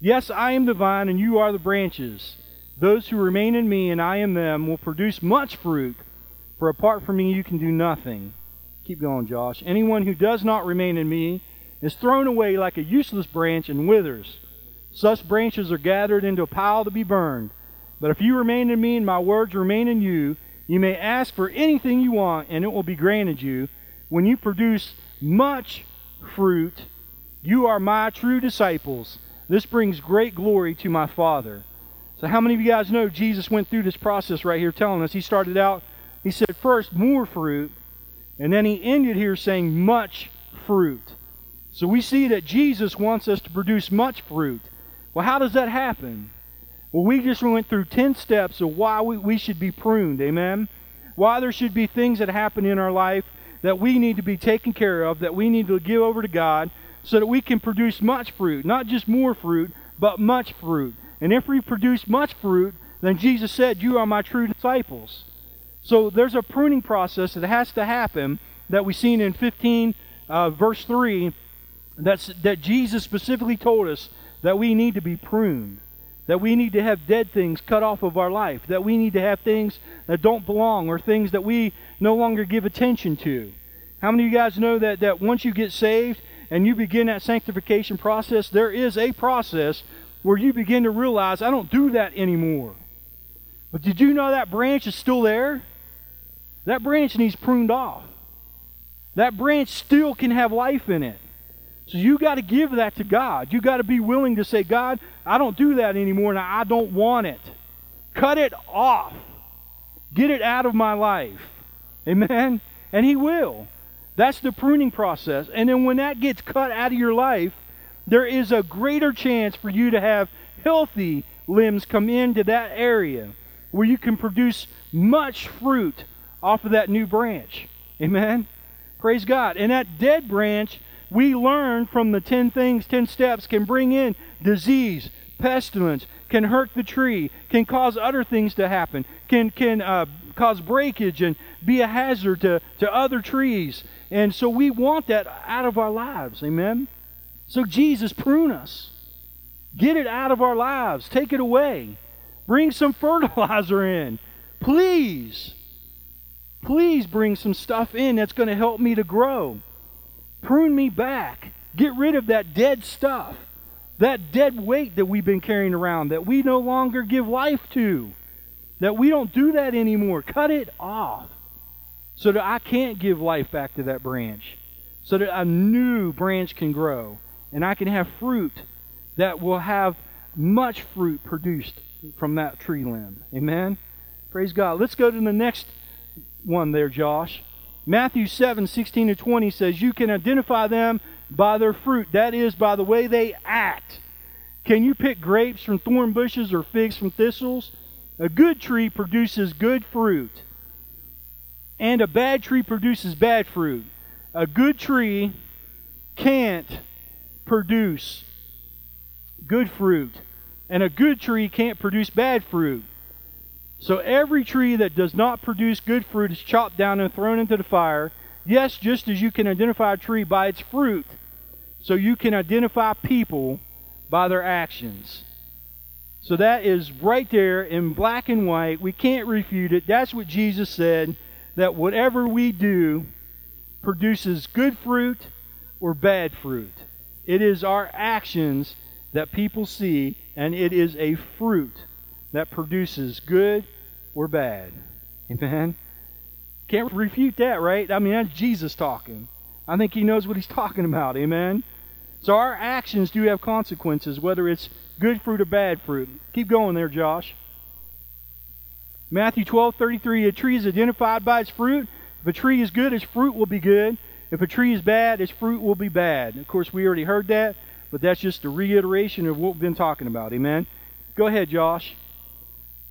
Yes, I am the vine, and you are the branches. Those who remain in me, and I in them, will produce much fruit, for apart from me, you can do nothing. Keep going, Josh. Anyone who does not remain in me is thrown away like a useless branch and withers. Such branches are gathered into a pile to be burned. But if you remain in me and my words remain in you, you may ask for anything you want, and it will be granted you. When you produce much fruit, you are my true disciples. This brings great glory to my Father. So, how many of you guys know Jesus went through this process right here telling us? He started out, he said, first, more fruit, and then he ended here saying, much fruit. So, we see that Jesus wants us to produce much fruit. Well, how does that happen? Well, we just went through 10 steps of why we, we should be pruned. Amen? Why there should be things that happen in our life that we need to be taken care of, that we need to give over to God, so that we can produce much fruit. Not just more fruit, but much fruit. And if we produce much fruit, then Jesus said, You are my true disciples. So there's a pruning process that has to happen that we've seen in 15, uh, verse 3, that's, that Jesus specifically told us that we need to be pruned that we need to have dead things cut off of our life, that we need to have things that don't belong or things that we no longer give attention to. How many of you guys know that, that once you get saved and you begin that sanctification process, there is a process where you begin to realize, I don't do that anymore. But did you know that branch is still there? That branch needs pruned off. That branch still can have life in it. So you got to give that to God. You got to be willing to say, God, I don't do that anymore and I don't want it. Cut it off. Get it out of my life. Amen? And He will. That's the pruning process. And then when that gets cut out of your life, there is a greater chance for you to have healthy limbs come into that area where you can produce much fruit off of that new branch. Amen? Praise God. And that dead branch we learn from the 10 things, 10 steps can bring in disease, pestilence, can hurt the tree, can cause other things to happen, can, can uh, cause breakage and be a hazard to, to other trees. And so we want that out of our lives. Amen? So Jesus, prune us. Get it out of our lives. Take it away. Bring some *laughs* fertilizer in. Please. Please bring some stuff in that's going to help me to grow. Prune me back. Get rid of that dead stuff, that dead weight that we've been carrying around, that we no longer give life to, that we don't do that anymore. Cut it off so that I can't give life back to that branch, so that a new branch can grow and I can have fruit that will have much fruit produced from that tree limb. Amen? Praise God. Let's go to the next one there, Josh. Matthew 7 16 to 20 says, You can identify them by their fruit. That is, by the way they act. Can you pick grapes from thorn bushes or figs from thistles? A good tree produces good fruit, and a bad tree produces bad fruit. A good tree can't produce good fruit, and a good tree can't produce bad fruit. So every tree that does not produce good fruit is chopped down and thrown into the fire. Yes, just as you can identify a tree by its fruit, so you can identify people by their actions. So that is right there in black and white. We can't refute it. That's what Jesus said that whatever we do produces good fruit or bad fruit. It is our actions that people see, and it is a fruit that produces good or bad. Amen? Can't refute that, right? I mean, that's Jesus talking. I think he knows what he's *laughs* talking about. Amen? So our actions do have consequences, whether it's good fruit or bad fruit. Keep going there, Josh. Matthew 12, 33, a tree is identified by its fruit. If a tree is good, its fruit will be good. If a tree is bad, its fruit will be bad. Of course, we already heard that, but that's just a reiteration of what we've been talking about. Amen? Go ahead, Josh.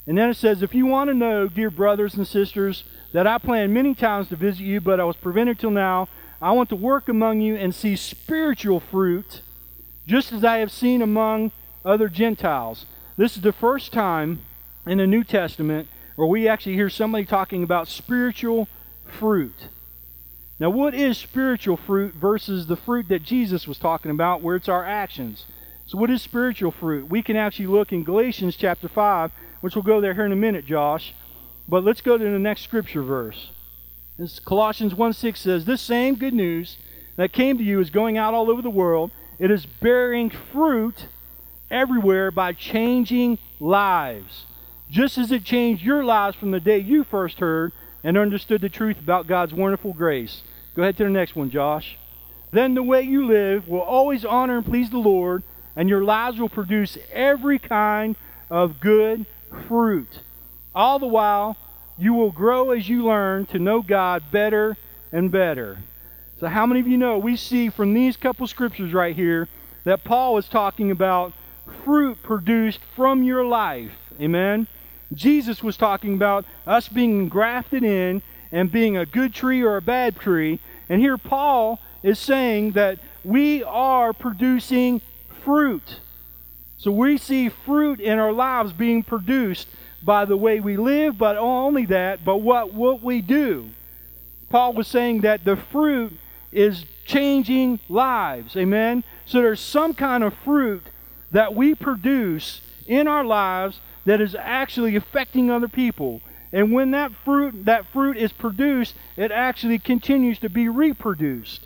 And then it says, If you want to know, dear brothers and sisters, that I planned many times to visit you, but I was prevented till now, I want to work among you and see spiritual fruit, just as I have seen among other Gentiles. This is the first time in the New Testament where we actually hear somebody talking about spiritual fruit. Now, what is spiritual fruit versus the fruit that Jesus was talking about, where it's our actions? So, what is spiritual fruit? We can actually look in Galatians chapter 5 which we'll go there here in a minute, Josh. But let's go to the next scripture verse. This Colossians 1 6 says, This same good news that came to you is going out all over the world. It is bearing fruit everywhere by changing lives. Just as it changed your lives from the day you first heard and understood the truth about God's wonderful grace. Go ahead to the next one, Josh. Then the way you live will always honor and please the Lord, and your lives will produce every kind of good fruit. All the while, you will grow as you learn to know God better and better. So, how many of you know we see from these couple scriptures right here that Paul is talking about fruit produced from your life? Amen. Jesus was talking about us being grafted in and being a good tree or a bad tree. And here Paul is saying that we are producing fruit. So we see fruit in our lives being produced by the way we live, but only that, but what, what we do. Paul was saying that the fruit is changing lives. Amen? So there's some kind of fruit that we produce in our lives that is actually affecting other people. And when that fruit that fruit is produced, it actually continues to be reproduced.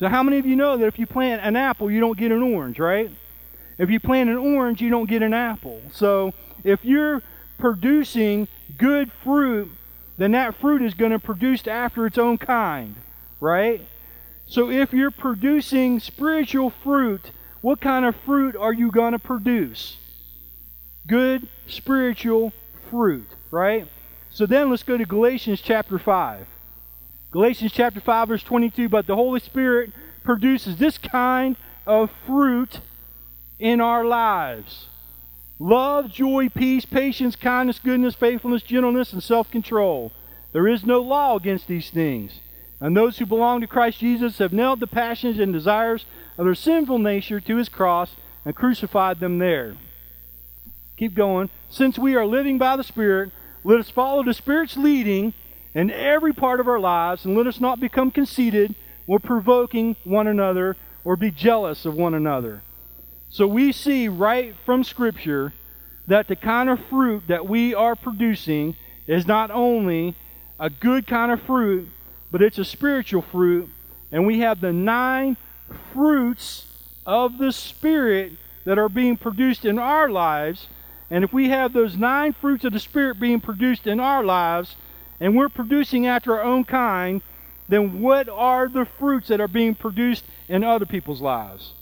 So how many of you know that if you plant an apple, you don't get an orange, right? If you plant an orange, you don't get an apple. So if you're producing good fruit, then that fruit is going to produce after its own kind, right? So if you're producing spiritual fruit, what kind of fruit are you going to produce? Good spiritual fruit, right? So then let's go to Galatians chapter 5. Galatians chapter 5, verse 22. But the Holy Spirit produces this kind of fruit in our lives love, joy, peace, patience, kindness, goodness, faithfulness, gentleness, and self control. There is no law against these things. And those who belong to Christ Jesus have nailed the passions and desires of their sinful nature to his cross and crucified them there. Keep going. Since we are living by the Spirit, let us follow the Spirit's leading in every part of our lives, and let us not become conceited or provoking one another or be jealous of one another. So we see right from Scripture that the kind of fruit that we are producing is not only a good kind of fruit, but it's a spiritual fruit. And we have the nine fruits of the Spirit that are being produced in our lives and if we have those nine fruits of the Spirit being produced in our lives, and we're producing after our own kind, then what are the fruits that are being produced in other people's lives?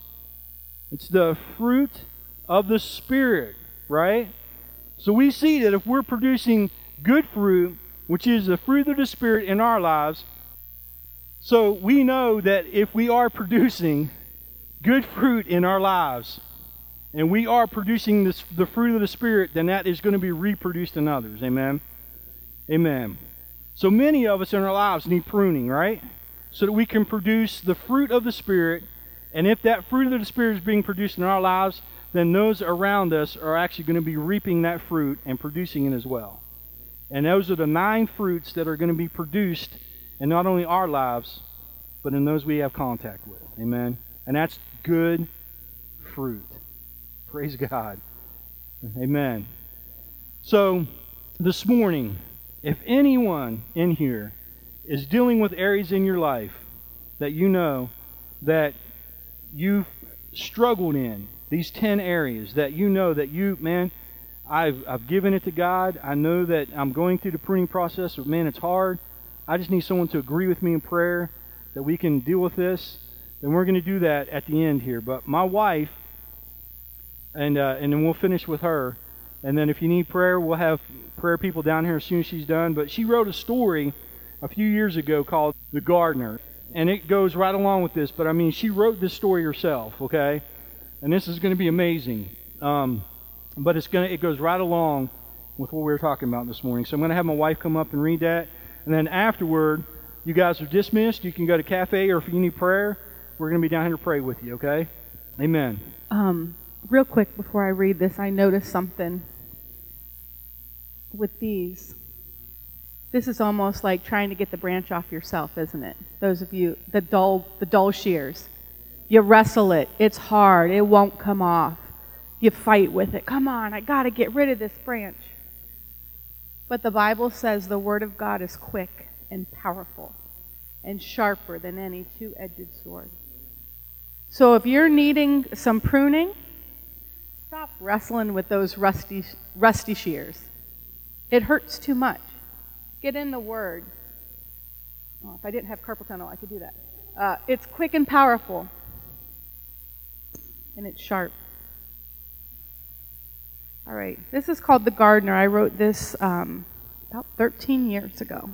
It's the fruit of the Spirit, right? So we see that if we're producing good fruit, which is the fruit of the Spirit in our lives, so we know that if we are producing good fruit in our lives, and we are producing this, the fruit of the Spirit, then that is going to be reproduced in others. Amen? Amen. So many of us in our lives need pruning, right? So that we can produce the fruit of the Spirit. And if that fruit of the Spirit is being produced in our lives, then those around us are actually going to be reaping that fruit and producing it as well. And those are the nine fruits that are going to be produced in not only our lives, but in those we have contact with. Amen? And that's good fruit. Praise God. Amen. So, this morning, if anyone in here is dealing with areas in your life that you know that you've struggled in, these 10 areas that you know that you, man, I've, I've given it to God. I know that I'm going through the pruning process, but man, it's hard. I just need someone to agree with me in prayer that we can deal with this. Then we're going to do that at the end here. But my wife and uh, and then we'll finish with her. And then if you need prayer, we'll have prayer people down here as soon as she's done. But she wrote a story a few years ago called The Gardener, and it goes right along with this. But I mean, she wrote this story herself, okay? And this is going to be amazing. Um, but it's going to it goes right along with what we were talking about this morning. So I'm going to have my wife come up and read that, and then afterward, you guys are dismissed. You can go to cafe, or if you need prayer, we're going to be down here to pray with you. Okay? Amen. Um, real quick before I read this, I noticed something with these. This is almost like trying to get the branch off yourself, isn't it? Those of you, the dull, the dull shears. You wrestle it. It's hard. It won't come off. You fight with it. Come on, I got to get rid of this branch. But the Bible says the Word of God is quick and powerful. and sharper than any two edged sword. So if you're needing some pruning, stop wrestling with those rusty, rusty shears. It hurts too much. Get in the Word. Oh, if I didn't have carpal tunnel, I could do that. Uh, it's quick and powerful, and it's sharp. All right, this is called The Gardener. I wrote this um, about 13 years ago.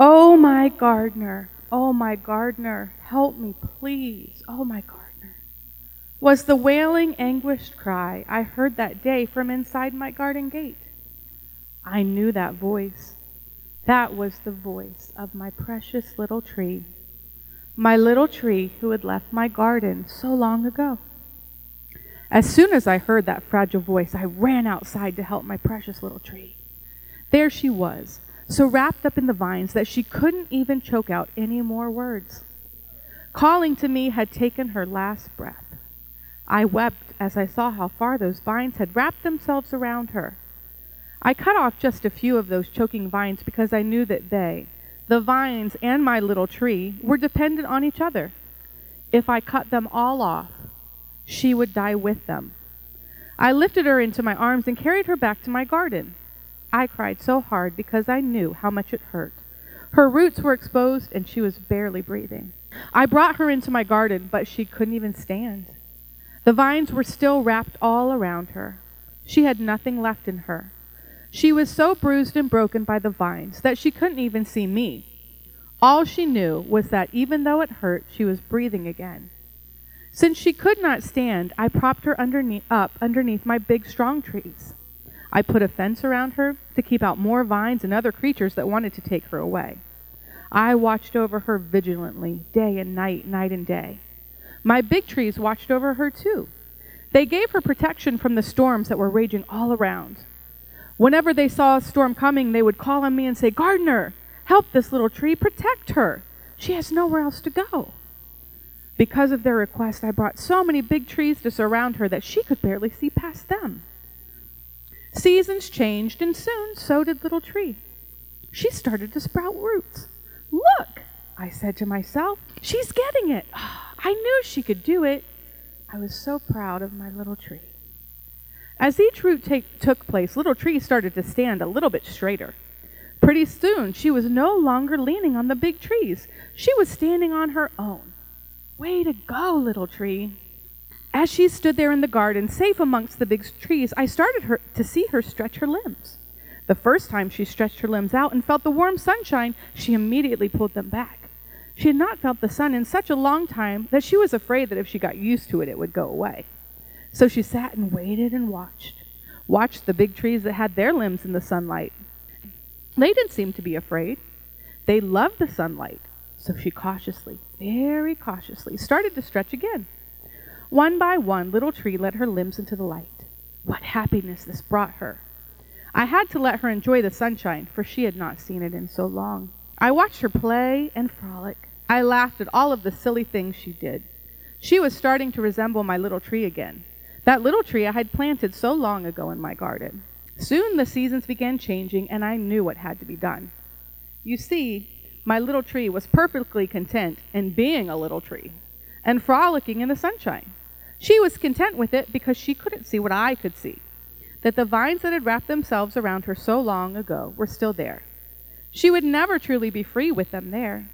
Oh, my gardener, oh, my gardener, help me, please. Oh, my gardener. Was the wailing, anguished cry I heard that day from inside my garden gate. I knew that voice. That was the voice of my precious little tree. My little tree who had left my garden so long ago. As soon as I heard that fragile voice, I ran outside to help my precious little tree. There she was, so wrapped up in the vines that she couldn't even choke out any more words. Calling to me had taken her last breath. I wept as I saw how far those vines had wrapped themselves around her. I cut off just a few of those choking vines because I knew that they, the vines and my little tree, were dependent on each other. If I cut them all off, she would die with them. I lifted her into my arms and carried her back to my garden. I cried so hard because I knew how much it hurt. Her roots were exposed and she was barely breathing. I brought her into my garden, but she couldn't even stand. The vines were still wrapped all around her. She had nothing left in her. She was so bruised and broken by the vines that she couldn't even see me. All she knew was that even though it hurt, she was breathing again. Since she could not stand, I propped her underneath, up underneath my big strong trees. I put a fence around her to keep out more vines and other creatures that wanted to take her away. I watched over her vigilantly, day and night, night and day. My big trees watched over her too. They gave her protection from the storms that were raging all around. Whenever they saw a storm coming, they would call on me and say, Gardener, help this little tree, protect her. She has nowhere else to go. Because of their request, I brought so many big trees to surround her that she could barely see past them. Seasons changed, and soon so did Little Tree. She started to sprout roots. Look, I said to myself, she's getting it. I knew she could do it. I was so proud of my little tree. As each root take, took place, Little Tree started to stand a little bit straighter. Pretty soon, she was no longer leaning on the big trees. She was standing on her own. Way to go, little tree. As she stood there in the garden, safe amongst the big trees, I started her to see her stretch her limbs. The first time she stretched her limbs out and felt the warm sunshine, she immediately pulled them back. She had not felt the sun in such a long time that she was afraid that if she got used to it, it would go away. So she sat and waited and watched. Watched the big trees that had their limbs in the sunlight. They didn't seem to be afraid. They loved the sunlight. So she cautiously, very cautiously, started to stretch again. One by one, Little Tree let her limbs into the light. What happiness this brought her! I had to let her enjoy the sunshine, for she had not seen it in so long. I watched her play and frolic. I laughed at all of the silly things she did. She was starting to resemble my little tree again, that little tree I had planted so long ago in my garden. Soon the seasons began changing, and I knew what had to be done. You see, my little tree was perfectly content in being a little tree and frolicking in the sunshine. She was content with it because she couldn't see what I could see that the vines that had wrapped themselves around her so long ago were still there. She would never truly be free with them there.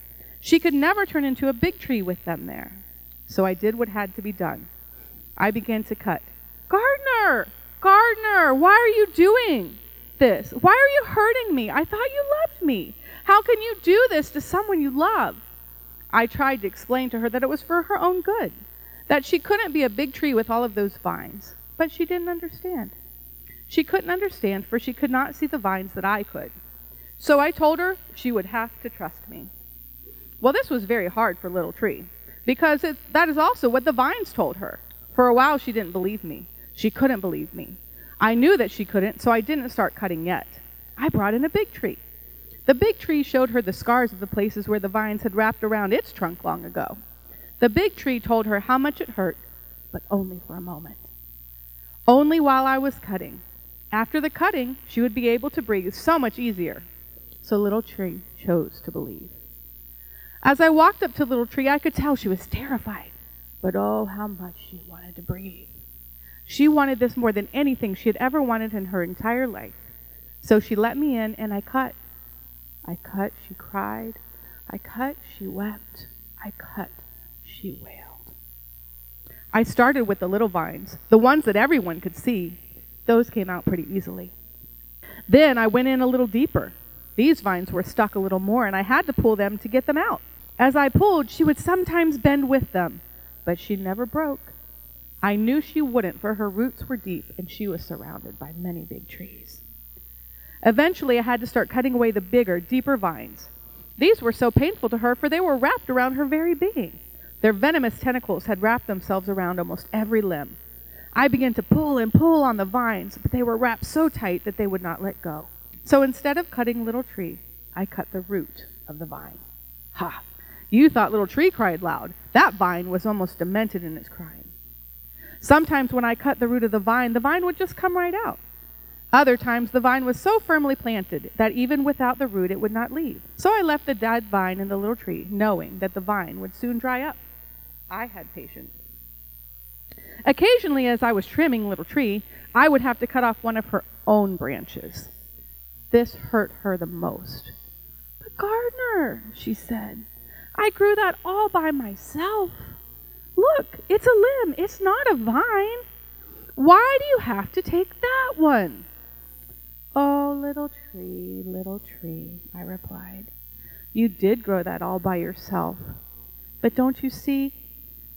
She could never turn into a big tree with them there. So I did what had to be done. I began to cut. Gardener! Gardener! Why are you doing this? Why are you hurting me? I thought you loved me. How can you do this to someone you love? I tried to explain to her that it was for her own good, that she couldn't be a big tree with all of those vines, but she didn't understand. She couldn't understand, for she could not see the vines that I could. So I told her she would have to trust me. Well, this was very hard for Little Tree, because it, that is also what the vines told her. For a while, she didn't believe me. She couldn't believe me. I knew that she couldn't, so I didn't start cutting yet. I brought in a big tree. The big tree showed her the scars of the places where the vines had wrapped around its trunk long ago. The big tree told her how much it hurt, but only for a moment. Only while I was cutting. After the cutting, she would be able to breathe so much easier. So Little Tree chose to believe. As I walked up to the Little Tree, I could tell she was terrified. But oh, how much she wanted to breathe. She wanted this more than anything she had ever wanted in her entire life. So she let me in, and I cut. I cut, she cried. I cut, she wept. I cut, she wailed. I started with the little vines, the ones that everyone could see. Those came out pretty easily. Then I went in a little deeper. These vines were stuck a little more, and I had to pull them to get them out. As I pulled, she would sometimes bend with them, but she never broke. I knew she wouldn't, for her roots were deep, and she was surrounded by many big trees. Eventually, I had to start cutting away the bigger, deeper vines. These were so painful to her, for they were wrapped around her very being. Their venomous tentacles had wrapped themselves around almost every limb. I began to pull and pull on the vines, but they were wrapped so tight that they would not let go. So instead of cutting Little Tree, I cut the root of the vine. Ha! You thought Little Tree cried loud. That vine was almost demented in its crying. Sometimes when I cut the root of the vine, the vine would just come right out. Other times the vine was so firmly planted that even without the root it would not leave. So I left the dead vine in the little tree, knowing that the vine would soon dry up. I had patience. Occasionally, as I was trimming Little Tree, I would have to cut off one of her own branches. This hurt her the most. But gardener, she said, I grew that all by myself. Look, it's a limb, it's not a vine. Why do you have to take that one? Oh, little tree, little tree, I replied. You did grow that all by yourself. But don't you see?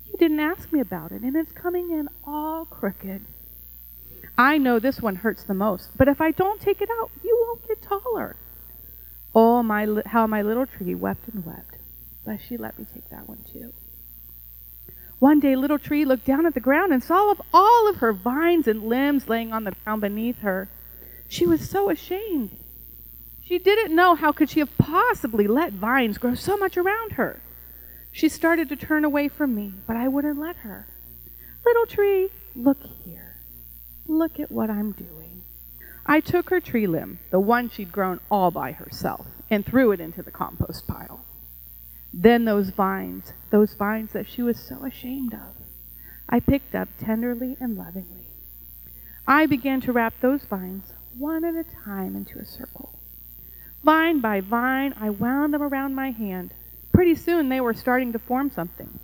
You didn't ask me about it, and it's coming in all crooked. I know this one hurts the most, but if I don't take it out, you won't get taller. Oh, my, how my little tree wept and wept, but she let me take that one too. One day, Little Tree looked down at the ground and saw all of her vines and limbs laying on the ground beneath her. She was so ashamed. She didn't know how could she have possibly let vines grow so much around her. She started to turn away from me, but I wouldn't let her. Little Tree, look here. Look at what I'm doing. I took her tree limb, the one she'd grown all by herself, and threw it into the compost pile. Then those vines, those vines that she was so ashamed of, I picked up tenderly and lovingly. I began to wrap those vines one at a time into a circle. Vine by vine, I wound them around my hand. Pretty soon they were starting to form something.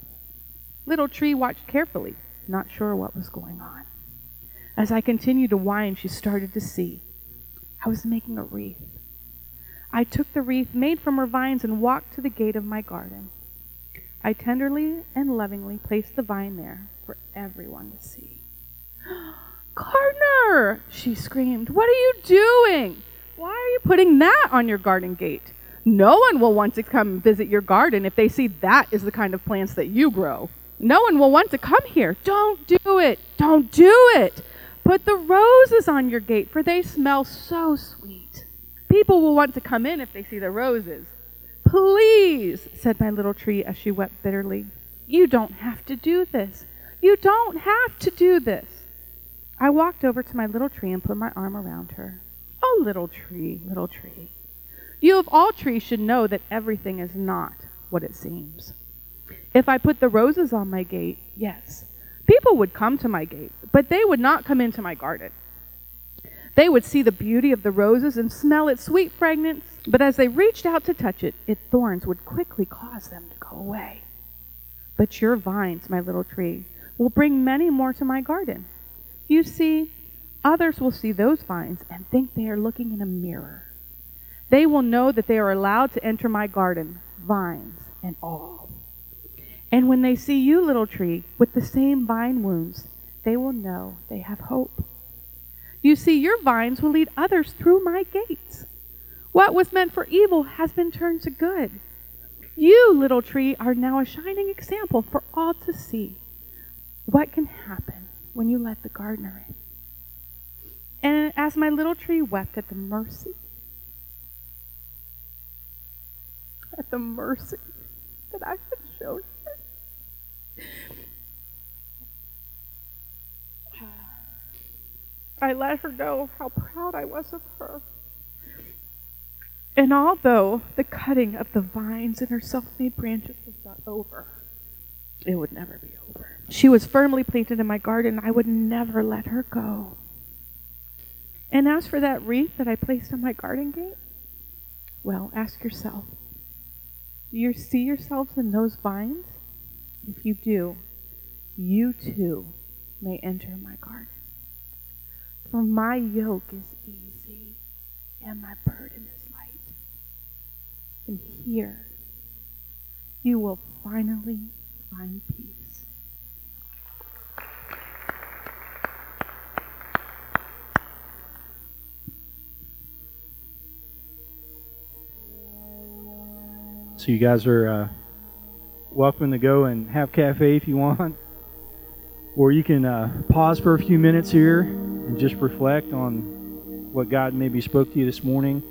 Little Tree watched carefully, not sure what was going on. As I continued to wind, she started to see. I was making a wreath. I took the wreath made from her vines and walked to the gate of my garden. I tenderly and lovingly placed the vine there for everyone to see. *gasps* Gardener! she screamed. What are you doing? Why are you putting that on your garden gate? No one will want to come visit your garden if they see that is the kind of plants that you grow. No one will want to come here. Don't do it. Don't do it. Put the roses on your gate, for they smell so sweet. People will want to come in if they see the roses. Please, said my little tree as she wept bitterly. You don't have to do this. You don't have to do this. I walked over to my little tree and put my arm around her. Oh, little tree, little tree. You of all trees should know that everything is not what it seems. If I put the roses on my gate, yes, People would come to my gate, but they would not come into my garden. They would see the beauty of the roses and smell its sweet fragrance, but as they reached out to touch it, its thorns would quickly cause them to go away. But your vines, my little tree, will bring many more to my garden. You see, others will see those vines and think they are looking in a mirror. They will know that they are allowed to enter my garden, vines and all. And when they see you, little tree, with the same vine wounds, they will know they have hope. You see, your vines will lead others through my gates. What was meant for evil has been turned to good. You, little tree, are now a shining example for all to see what can happen when you let the gardener in. And as my little tree wept at the mercy, at the mercy that I had shown I let her know how proud I was of her. And although the cutting of the vines and her self made branches was not over, it would never be over. She was firmly planted in my garden. I would never let her go. And as for that wreath that I placed on my garden gate, well, ask yourself do you see yourselves in those vines? If you do, you too may enter my garden. For my yoke is easy and my burden is light. And here you will finally find peace. So you guys are uh, welcome to go and have cafe if you want, or you can uh, pause for a few minutes here and just reflect on what God maybe spoke to you this morning.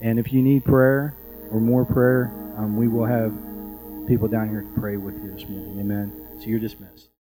And if you need prayer or more prayer, um, we will have people down here to pray with you this morning. Amen. So you're dismissed.